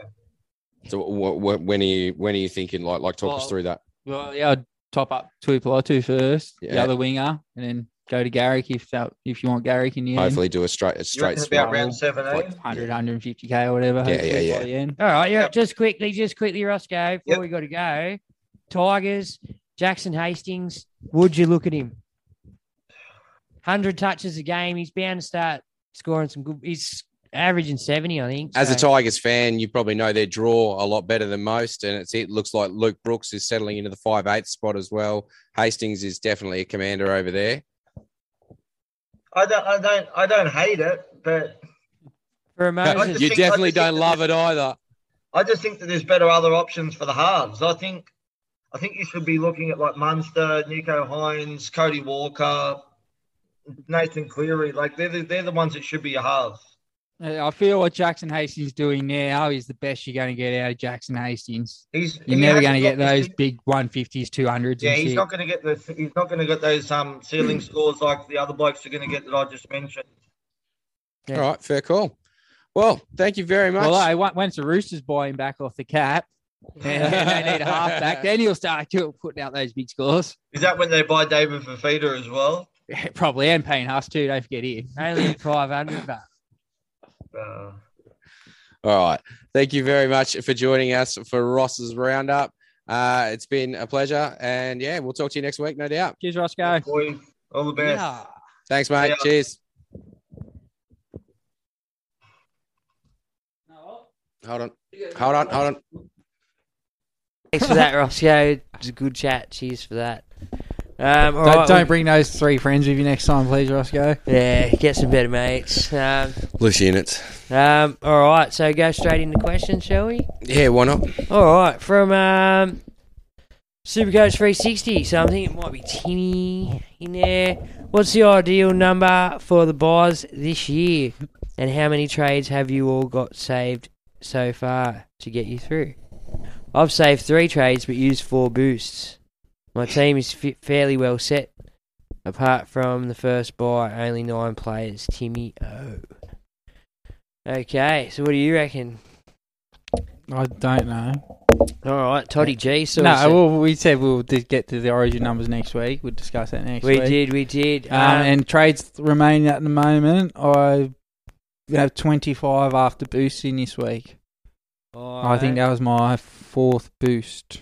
So wh- wh- when are you when are you thinking? Like like talk us through that. Well, yeah, I'd top up Tuipulotu first, the Yeah. other winger, and then go to Garrick if that, if you want Garrick in the end. Hopefully, do a straight a straight reckon swap. about round seven, eh? like 100, 150k or whatever. Yeah, hopefully yeah, yeah. The end. All right, yeah. Yep. Just quickly, just quickly, Roscoe, before Yep. we got to go. Tigers, Jackson Hastings. Would you look at him? Hundred touches a game. He's bound to start scoring some good. He's averaging seventy, I think. As a Tigers fan, you probably know their draw a lot better than most, and it's, it looks like Luke Brooks is settling into the five eight spot as well. Hastings is definitely a commander over there. I don't, I don't, I don't hate it, but for a I Moses, you think- definitely don't love it either. I just think that there's better other options for the halves. I think, I think you should be looking at like Munster, Nicho Hynes, Cody Walker, Nathan Cleary. Like they're the, they're the ones that should be your halves. I feel what Jackson Hastings doing now is the best you're going to get out of Jackson Hastings. He's You're he never going to get got the- those big 150s, 200s. Yeah, and he's shit. not going to get the he's not going to get those um ceiling scores like the other blokes are going to get that I just mentioned. Yeah. All right, fair call. Well, thank you very much. Well, hey, on- once the Roosters buy him back off the cap, and they need a halfback, then he'll start putting out those big scores. Is that when they buy David Fifita as well? Yeah, Probably, and paying us too. Don't forget him. only five hundred, but Uh, All right. Thank you very much for joining us for Ross's roundup. Uh, it's been a pleasure. And yeah, we'll talk to you next week, no doubt. Cheers, Roscoe. boys, all the best. yeah. Thanks, mate. ya. Cheers. Hold on. Hold on. Hold on. Thanks for that, Roscoe. It was a good chat. Cheers for that. Um, all Don't, right, don't we- bring those three friends with you next time, please, Roscoe. Yeah, get some better mates. Um, Loose units. um, all right, so go straight into questions, shall we? Yeah, why not? All right, from um, Supercoach 360. So I think it might be Timmy in there. What's the ideal number for the buys this year? And how many trades have you all got saved so far to get you through? I've saved three trades but used four boosts. My team is fi- fairly well set. Apart from the first buy, only nine players. Timmy O. Okay, so what do you reckon? I don't know. All right, Toddy G. So no, well, we said we'll get to the origin numbers next week. We'll discuss that next week. we week. did, we did. Um, Um, and trades remaining at the moment, I have 25 after boosting this week. I think that was my fourth boost.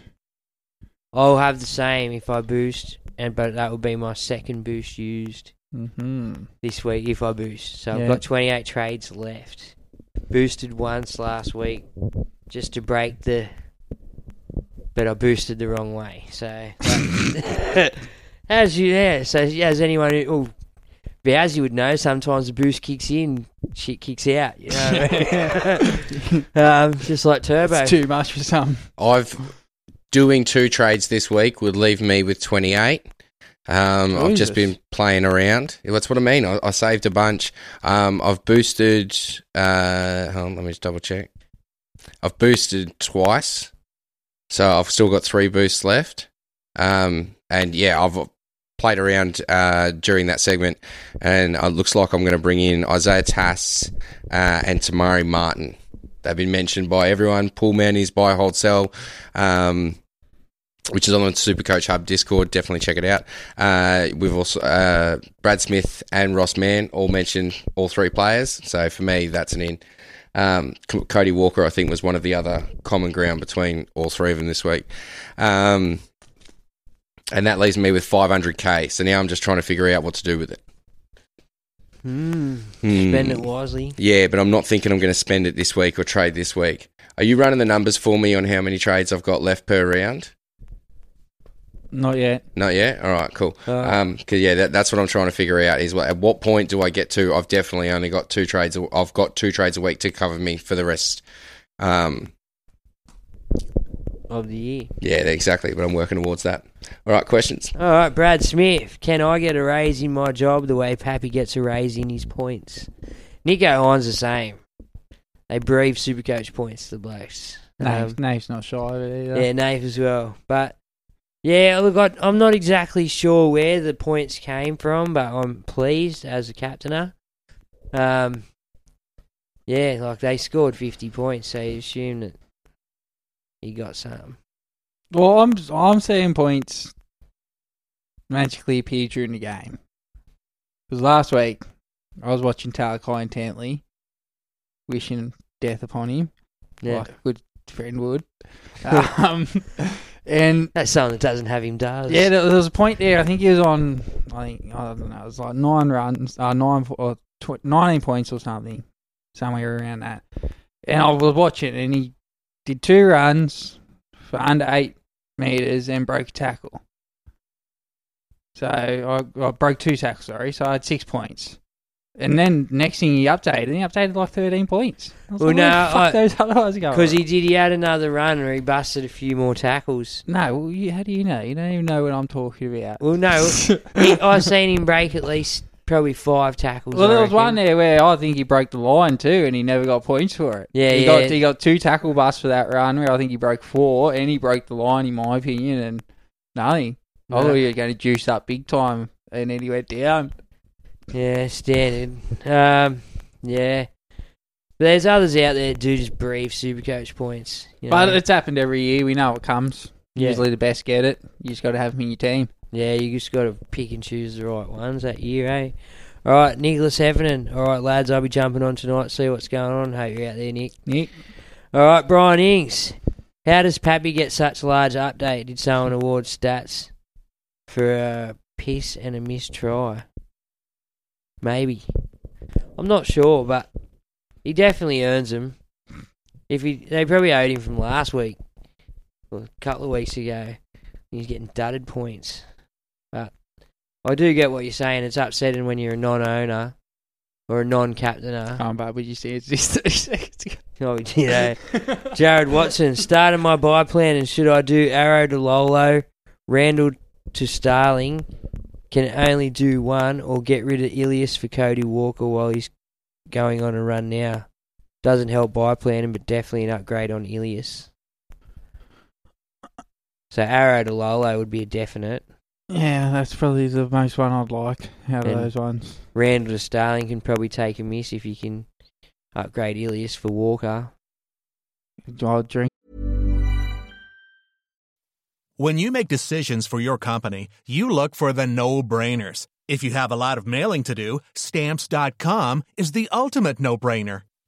I'll have the same if I boost, and but that will be my second boost used hmm this week if I boost. So I've got 28 trades left. Boosted once last week just to break the, but I boosted the wrong way. So as you yeah, so as anyone who. Oh, as you would know, sometimes the boost kicks in, shit kicks out. You know, what I mean? um, just like turbo. It's too much for some. I've doing two trades this week would leave me with 28. Um, I've just been playing around. That's what I mean. I, I saved a bunch. Um, I've boosted. Uh, on, let me just double check. I've boosted twice, so I've still got three boosts left. Um, and yeah, I've played around uh, during that segment, and it looks like I'm going to bring in Isaiah Tass uh, and Te Maire Martin. They've been mentioned by everyone. Paul Manny's buy, hold, sell. Um, which is on the Supercoach Hub Discord. Definitely check it out. Uh, we've also uh, Brad Smith and Ross Mann all mentioned all three players. So for me, that's an in. Um, Cody Walker, I think, was one of the other common ground between all three of them this week. Um, and that leaves me with 500k. So now I'm just trying to figure out what to do with it. Hmm. Hmm. Spend it wisely. Yeah, but I'm not thinking I'm going to spend it this week or trade this week. Are you running the numbers for me on how many trades I've got left per round? Not yet. Not yet. All right, cool. Uh, Um, cause yeah, that, that's what I'm trying to figure out is what, at what point do I get to? I've definitely only got two trades. I've got two trades a week to cover me for the rest. Um, Of the year. yeah, exactly. But I'm working towards that. All right, questions. All right, Brad Smith. Can I get a raise in my job the way Pappy gets a raise in his points? Nicho Hynes the same. They breathe Supercoach points, to the blokes. Nave's, Um, Nave's not shy of it either. Yeah, Nave as well. But yeah, look, I, I'm not exactly sure where the points came from, but I'm pleased as a captainer. Um, yeah, like they scored 50 points, so you assume that he got some. Well, I'm I'm seeing points magically appear during the game. Because last week I was watching Talakai intently, wishing death upon him, Yeah. like a good friend would. um, and That's something that doesn't have him does. yeah, there, there was a point there. I think he was on. I think I don't know. It was like nine runs, uh, nine or tw- nineteen points or something, somewhere around that. And I was watching, and he did two runs for under eight meters and broke a tackle. So I, I broke two tackles. Sorry, so I had six points. And then next thing he updated, and he updated like thirteen points. I was Well, like, where the no, fuck I- those otherwise going? Because he did, he had another run where he busted a few more tackles. no, well, you, how do you know? You don't even know what I'm talking about. Well, no, he, I've seen him break at least probably five tackles. Well, I there was reckon. one there where I think he broke the line too, and he never got points for it. Yeah, he yeah. got he got two tackle busts for that run where I think he broke four, and he broke the line in my opinion, and nothing. I No. thought he was going to juice up big time, and then he went down. Yeah, standard. Um, yeah. But there's others out there that do just breathe Supercoach points. You know? But it's happened every year. We know it comes. Yeah. Usually the best get it. You just got to have them in your team. Yeah, you just got to pick and choose the right ones that year, eh? All right, Nicholas Heffernan. All right, lads, I'll be jumping on tonight, see what's going on. Hope you're out there, Nick. Nick, All right, Brian Ings. How does Pappy get such a large update? Did someone award stats for a piss and a missed try? Maybe. I'm not sure, but he definitely earns them. If he, they probably owed him from last week, or a couple of weeks ago. He's getting dudded points. But I do get what you're saying. It's upsetting when you're a non-owner or a non-captainer. can't bad what you said it's just 30 seconds ago. Oh, you know. Jared Watson started my buy plan, and should I do Arrow to Lolo, Randall to Starling? Can only do one, or get rid of Ilias for Cody Walker while he's going on a run now. Doesn't help buy planning, but definitely an upgrade on Ilias. So Arrow to Lolo would be a definite. Yeah, that's probably the most one I'd like out of And- those ones. Randall to Starling can probably take a miss if you can upgrade Ilias for Walker. I'll drink. When you make decisions for your company, you look for the no brainers. If you have a lot of mailing to do, stamps.com is the ultimate no brainer.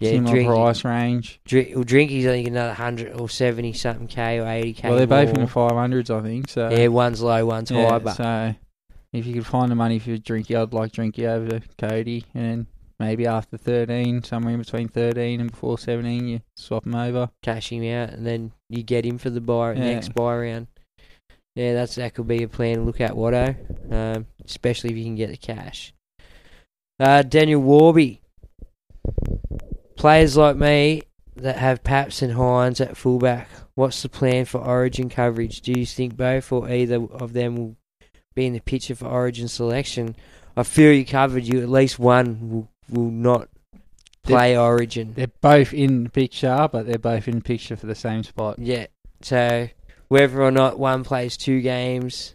Yeah, similar drink- price range. Drink, well, Drinky's I think another hundred or seventy something k or eighty k. well, they're both in the five hundreds, I think. So yeah, one's low, one's Yeah, high, but so if you could find the money for Drinky, I'd like Drinky over to Cody, and maybe after 13, somewhere in between 13 and before 17, you swap him over. cash him out, and then you get him for the buy Yeah. next buy round. Yeah, that's that could be a plan to look at, Watto. Um, especially if you can get the cash. Uh, Daniel Warby. Players like me that have Paps and Hynes at fullback. What's the plan for Origin coverage? Do you think both or either of them will be in the picture for Origin selection? I feel you covered. You at least one will, will not play Origin. They're both in the picture, but they're both in the picture for the same spot. Yeah. So whether or not one plays two games,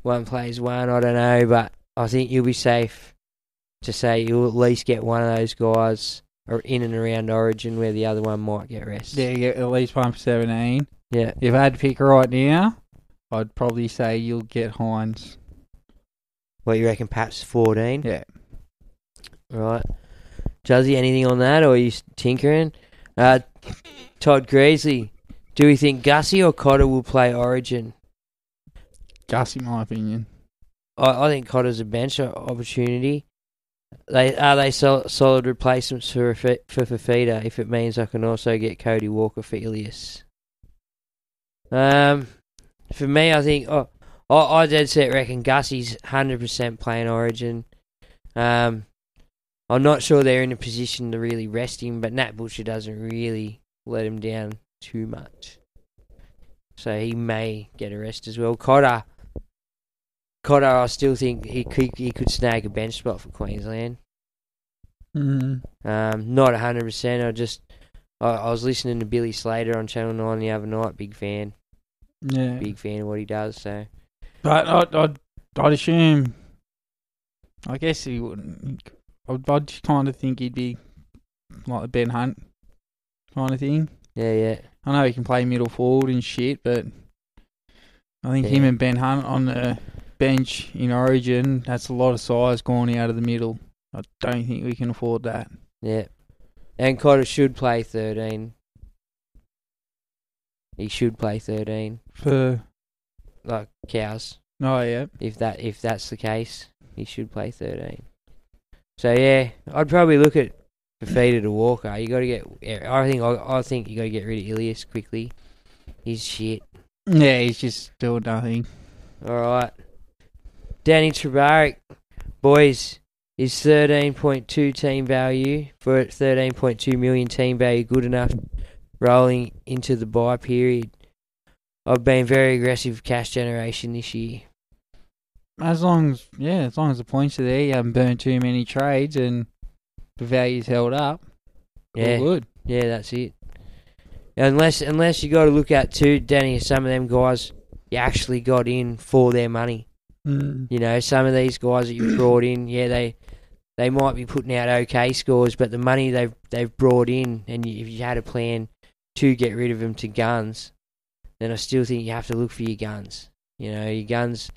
one plays one, I don't know, but I think you'll be safe to say you'll at least get one of those guys or in and around Origin where the other one might get rest. Yeah, you get at least one for 17. Yeah. If I had to pick right now, I'd probably say you'll get Hynes. What you reckon? Perhaps fourteen. Yeah. Right. Juzzy, anything on that, or are you tinkering? Uh, Todd Greasley, do we think Gussie or Cotter will play Origin? Gussie, my opinion. I, I think Cotter's a bench opportunity. They are they sol- solid replacements for for Fifita if it means I can also get Cody Walker for Ilias. Um, for me, I think oh, I I dead set reckon Gussie's hundred percent playing Origin. Um, I'm not sure they're in a position to really rest him, but Nat Butcher doesn't really let him down too much, so he may get a rest as well. Cotter. Cotter, I still think he could he could snag a bench spot for Queensland. Mm. Um, not hundred percent. I just I, I was listening to Billy Slater on Channel Nine the other night. Big fan, Yeah. big fan of what he does. So But I'd, I'd, I'd assume. I guess he wouldn't. I'd, I'd just kind of think he'd be like a Ben Hunt kind of thing. yeah, yeah, I know he can play middle forward and shit, but I think him and Ben Hunt on the bench in Origin, that's a lot of size going out of the middle. I don't think we can afford that. yeah. And Cotter should play thirteen. He should play thirteen, For like cows. oh yeah, If that if that's the case, he should play thirteen. So yeah, I'd probably look at Fifita to Walker. You got to get. I think I, I think you got to get rid of Ilias quickly. He's shit. yeah, he's just doing nothing. All right. Danny Trebaric, boys, is 13.2 team value for 13.2 million team value good enough rolling into the buy period? I've been very aggressive cash generation this year. As long as yeah, as long as the points are there, you haven't burned too many trades and the value's held up. Yeah, good. yeah, that's it. Unless unless you got to look at too, Danny, some of them guys you actually got in for their money. Mm. You know, some of these guys that you brought in, yeah, they they might be putting out okay scores, but the money they've they've brought in, and you, if you had a plan to get rid of them to guns, then I still think you have to look for your guns. You know, your guns.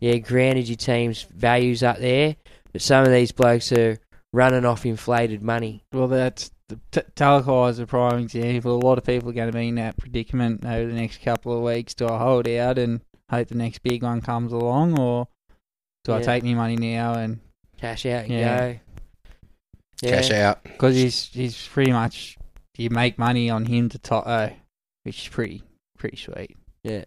Yeah, granted, your team's values up there, but some of these blokes are running off inflated money. Well, that's the t- Talakai is a prime example. A lot of people are going to be in that predicament over the next couple of weeks. Do I hold out and hope the next big one comes along, or do I take my money now and Cash out and Yeah. go. Yeah. Cash out. because he's he's pretty much you make money on him to Toto, which is pretty pretty sweet. Yeah.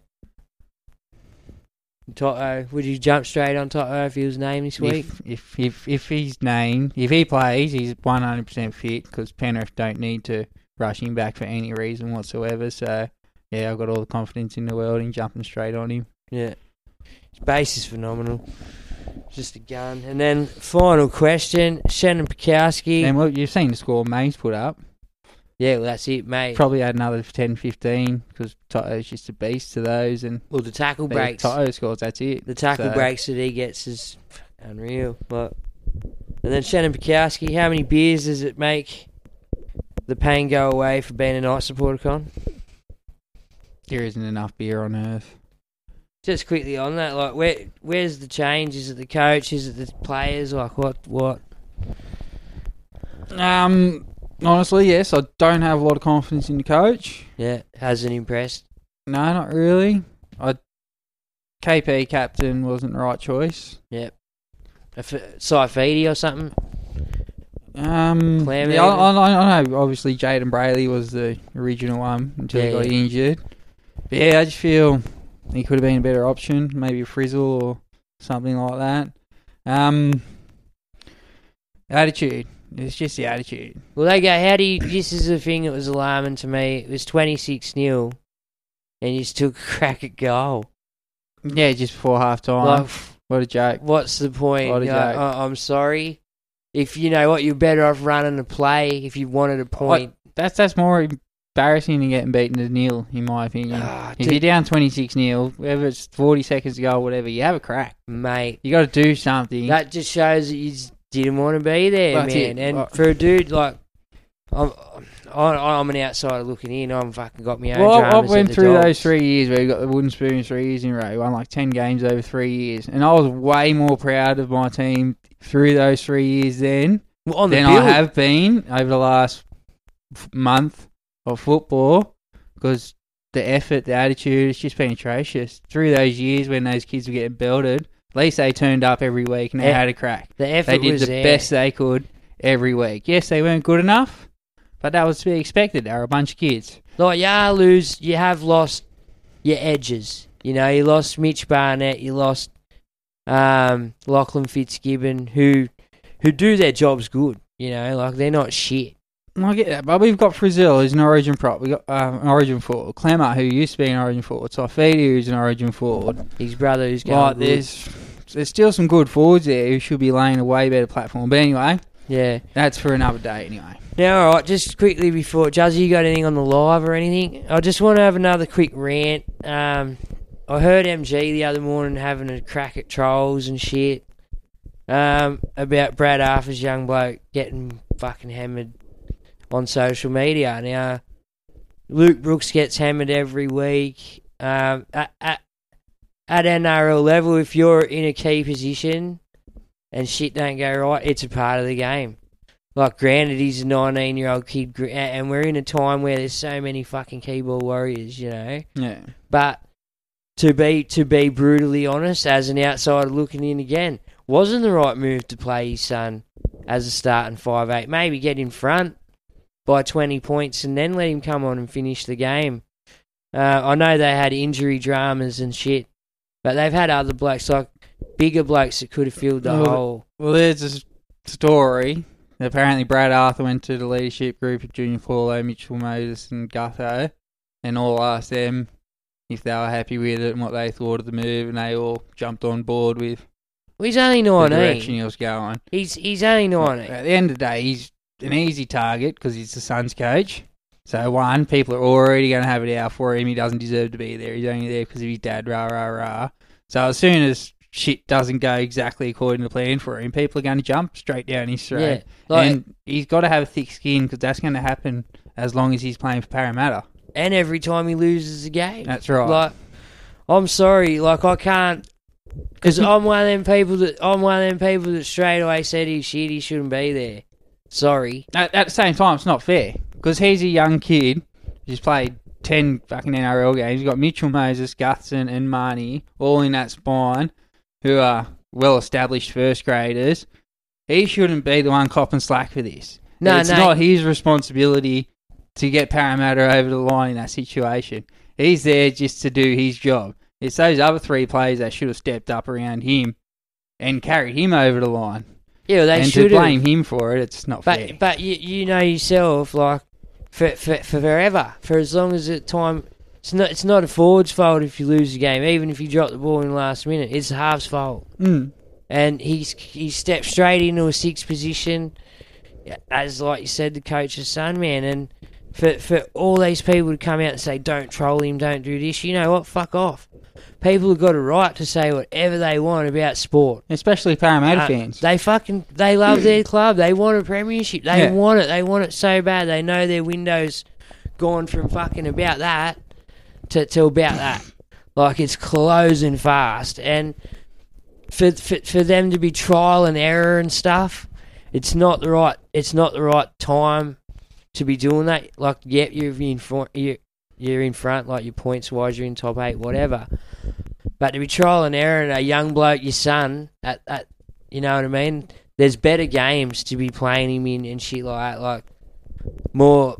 Toto, would you jump straight on Toto if he was named this week? If if if if he's named, if he plays, he's one hundred percent fit because Penrith don't need to rush him back for any reason whatsoever. So yeah, I've got all the confidence in the world in jumping straight on him. Yeah. His base is phenomenal. Just a gun. And then final question, Shannon Pikowski. And well, you've seen the score Mays put up. yeah, well that's it, mate. Probably had another 10, 15 because Toto's just a beast to those. And well the tackle breaks. Toto scores, that's it. The tackle So- breaks that he gets is unreal. But and then Shannon Pikowski, how many beers does it make the pain go away for being a Knight supporter con? There isn't enough beer on earth. Just quickly on that, like where where's the change? Is it the coach? Is it the players? Like what what? Um, honestly, yes, I don't have a lot of confidence in the coach. Yeah, hasn't impressed. No, not really. I KP captain wasn't the right choice. Yep. If Saifiti or something. Um, Clam yeah, I? I, I know. Obviously, Jayden Brailey was the original one until he got yeah. injured. But yeah, I just feel he could have been a better option, maybe Frizzle or something like that. Um, attitude. It's just the attitude. Well, they go, how do you. This is the thing that was alarming to me. It was 26 0, and you still crack a goal. Yeah, just before half time. Like, what a joke. What's the point? What a joke. I, I'm sorry. If you know what, you're better off running a play if you wanted a point. That's that's more embarrassing than getting beaten to nil, in my opinion. Ah, if dude. you're down 26 nil, whether it's 40 seconds to go or whatever, you have a crack. Mate. You got to do something. That just shows that you just didn't want to be there, That's man. it. And for a dude like, I'm, I, I'm an outsider looking in. I'm fucking got my own Well, I- I dramas at went through Dogs. those three years where you got the wooden spoon three years in a row. Won like ten games over three years, and I was way more proud of my team through those three years then Well, on the than I have been over the last month of football because the effort, the attitude, it's just been atrocious through those years when those kids were getting belted. At least they turned up every week and they had a crack. the effort they did was the there. best they could every week. Yes, they weren't good enough, but that was to be expected. They were a bunch of kids. Like, yeah, lose. You have lost your edges. You know, you lost Mitch Barnett. You lost um, Lachlan Fitzgibbon, who who do their jobs good. You know, like they're not shit. I get that, but we've got Frizell, who's an Origin prop. We got uh, an Origin forward. Klemmer, who used to be an Origin forward. Saifiti, who's an Origin forward. His brother, who's going Like, there's there's still some good forwards there who should be laying a way better platform. But anyway, Yeah. that's for another day. Anyway, Now, all right, just quickly before Jazzy, you got anything on the live or anything? I just want to have another quick rant. Um, I heard MG the other morning having a crack at trolls and shit um, about Brad Arthur's young bloke getting fucking hammered on social media. Now, Luke Brooks gets hammered every week. Um, at, at, at NRL level, if you're in a key position and shit don't go right, it's a part of the game. Like, granted, he's a 19 year old kid, and we're in a time where there's so many fucking keyboard warriors, you know. yeah. But to be to be brutally honest, as an outsider looking in again, wasn't the right move to play his son as a starting five eight. Maybe get in front by 20 points and then let him come on and finish the game. Uh, I know they had injury dramas and shit, but they've had other blokes like bigger blokes that could have filled the Well, hole. Well, there's a story. Apparently, Brad Arthur went to the leadership group of Junior Paulo, Mitchell Moses, and Gutho, and all asked them if they were happy with it and what they thought of the move, and they all jumped on board with Well, he's only the 19. direction he was going. He's he's only 19. At the end of the day, he's an easy target because he's the Suns coach. So one, people are already going to have it out for him. He doesn't deserve to be there. He's only there because of his dad. Rah rah rah. So as soon as shit doesn't go exactly according to plan for him, people are going to jump straight down his throat. Yeah, like- and he's got to have a thick skin because that's going to happen as long as he's playing for Parramatta. and every time he loses a game. That's right. Like, I'm sorry, like I can't, because I'm one of them people that I'm one of them people that straight away said he's shit. He shouldn't be there. Sorry. At, at the same time, it's not fair because he's a young kid. He's played ten fucking NRL games. He's got Mitchell Moses, Gutson, and Mahoney all in that spine, who are well established first graders. He shouldn't be the one copping slack for this. No, it's no. not his responsibility to get Parramatta over the line in that situation. He's there just to do his job. It's those other three players that should have stepped up around him and carried him over the line. Yeah, well, they and should have. blame him for it, it's not But fair. but you you know yourself, like for, for for forever, for as long as the time. It's not it's not a forward's fault if you lose the game, even if you drop the ball in the last minute. It's the half's fault. Mm. and he's he stepped straight into a sixth position, as like you said, the coach's son, man. And for for all these people to come out and say, "Don't troll him, don't do this," you know what? Fuck off. People have got a right to say whatever they want about sport, especially Parramatta Uh, fans. They fucking they love their club. They want a premiership. They Yeah. want it. They want it so bad. They know their windows gone from fucking about that to, to about that. Like it's closing fast, and for, for for them to be trial and error and stuff, it's not the right. It's not the right time to be doing that. Like, yep, you're in front. You're, you're in front. Like your points wise, you're in top eight, whatever. But to be trial and error and a young bloke, your son, at, at you know what I mean? there's better games to be playing him in and shit like that. Like more,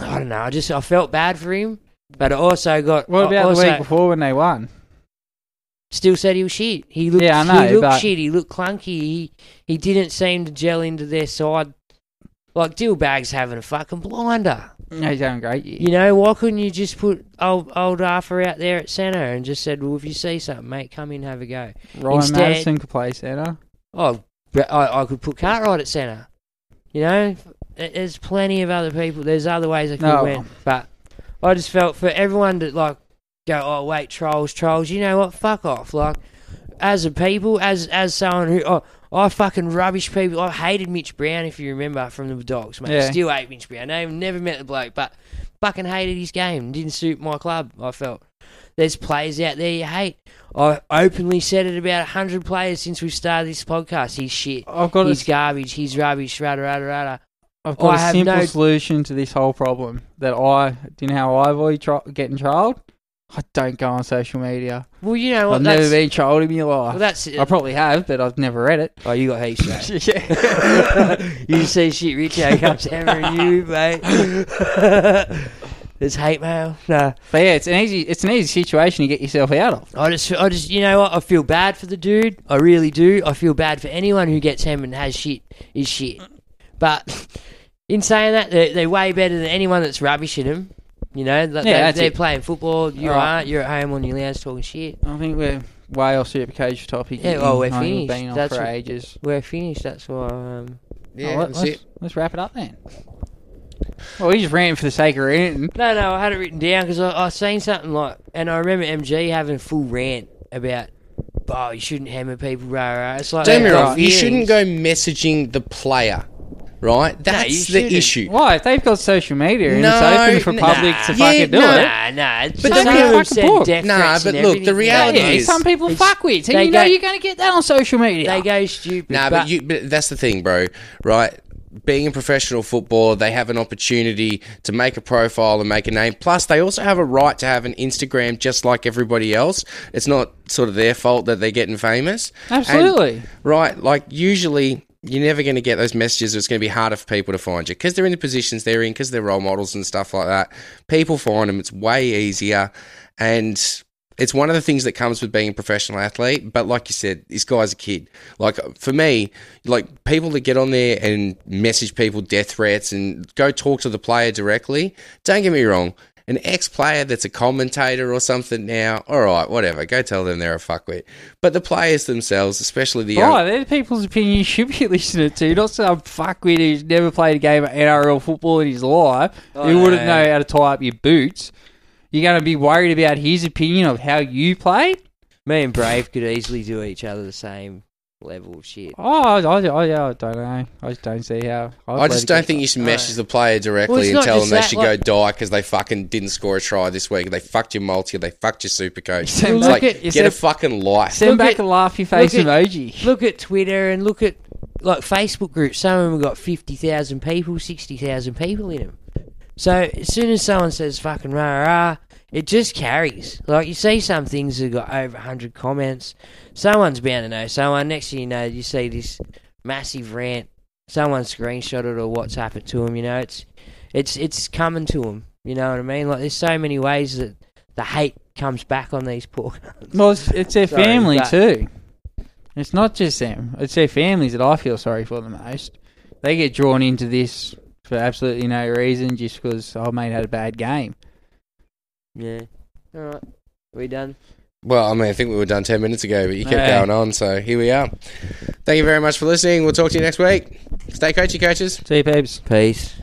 I don't know. I just I felt bad for him, but I also got. What about also the week before when they won? Still said he was shit. He looked. Yeah, I know, he looked but- shit. He looked clunky. He he didn't seem to gel into their side. Like Dillbag's having a fucking blinder. Yeah, he's having a great year. You know, why couldn't you just put old old Arthur out there at centre and just said, well, if you see something, mate, come in, have a go. Ryan Instead- Matterson could play centre. Oh, I, I could put Cartwright at centre. You know, there's plenty of other people. There's other ways I could No. win, but I just felt for everyone to like go, oh wait, trolls, trolls. You know what? Fuck off. Like as a people, as as someone who oh, I fucking rubbish people. I hated Mitch Brown, if you remember from the Dogs, mate. Yeah. Still hate Mitch Brown. I never met the bloke, but fucking hated his game. Didn't suit my club. I felt. There's players out there you hate. I openly said it about hundred players since we started this podcast. He's shit. I've got a he's s- garbage. He's rubbish. Rada rada rada. I've got I a simple no- solution to this whole problem that I, do you know how I avoid tro- getting trolled? I don't go on social media. Well, you know what? I've never that's- been trolled in my life. Well, that's it. I probably have, but I've never read it. Oh, you got heaps, mate. yeah. you see shit, Richo comes hammering you, mate. There's hate mail. Nah. But yeah, it's an easy, it's an easy situation to get yourself out of. I just, I just, you know what? I feel bad for the dude. I really do. I feel bad for anyone who gets him and has shit is shit. But in saying that, they're, they're way better than anyone that's rubbishing him. You know, Like, Yeah, they, they're it. playing football. You Alright. aren't. You're at home on your lounge talking shit. I think we're way off Supercoach topic. Yeah, well, we're I think we've finished. Been on That's for what- ages. We're finished. That's why. Um, Oh, let, us let's wrap it up then. Well, we just ran for the sake of ranting. No, no, I had it written down because I, I seen something like, and I remember MG having a full rant about, oh, you shouldn't hammer people, rah, rah. It's like, Don't me wrong, you shouldn't go messaging the player, right? That's you the issue. Why? If they've got social media and No, it's open for nah. public to Yeah, fucking do no. it. Nah, nah. It's But but don't some get of them fucking said booked. death Nah, but look, the reality yeah, is- some people fuck with. So they you know go- you're going to get that on social media. They go stupid. Nah, but, you, but that's the thing, bro. Right? Being a professional footballer, they have an opportunity to make a profile and make a name. Plus, they also have a right to have an Instagram just like everybody else. It's not sort of their fault that they're getting famous. And- Absolutely. right? Like, usually. You're never going to get those messages. It's going to be harder for people to find you because they're in the positions they're in, because they're role models and stuff like that. People find them. It's way easier, and it's one of the things that comes with being a professional athlete. But like you said, this guy's a kid. Like for me, like people that get on there and message people death threats and go talk to the player directly. Don't get me wrong. An ex-player that's a commentator or something now, all right, whatever. Go tell them they're a fuckwit. But the players themselves, especially the young, Right, they're the people's opinion you should be listening to, not some fuckwit who's never played a game of NRL football in his life, Oh, who wouldn't know how to tie up your boots. You're going to be worried about his opinion of how you played? Me and Brave could easily do each other the same level of shit. Oh, I, I, I, I don't know. I just don't see how. I just don't think you should message the player Well, directly it's and not tell them just they that, should like- go die because they fucking didn't score a try this week. They fucked your multi, they fucked your super coach. It's Send like, back- get send- a fucking life. Send Look back at- a laughy face look at- emoji. Look at Twitter and look at like Facebook groups. Some of them have got fifty thousand people, sixty thousand people in them. So as soon as someone says "fucking rah rah," it just carries. Like you see some things that got over hundred comments. Someone's bound to know someone. Next thing you know, you see this massive rant. Someone screenshot it or WhatsApp it to them. You know, it's it's it's coming to them. You know what I mean? Like there's so many ways that the hate comes back on these poor. cunts. Well, it's, it's their Sorry, family too. It's not just them. It's their families that I feel sorry for the most. They get drawn into this for absolutely no reason, just because oh mate had a bad game. Yeah. All right. We done. Well, I mean, I think we were done 10 minutes ago, but you kept Hey. going on, so here we are. Thank you very much for listening. We'll talk to you next week. Stay coachy, coaches. See you, peeps. Peace.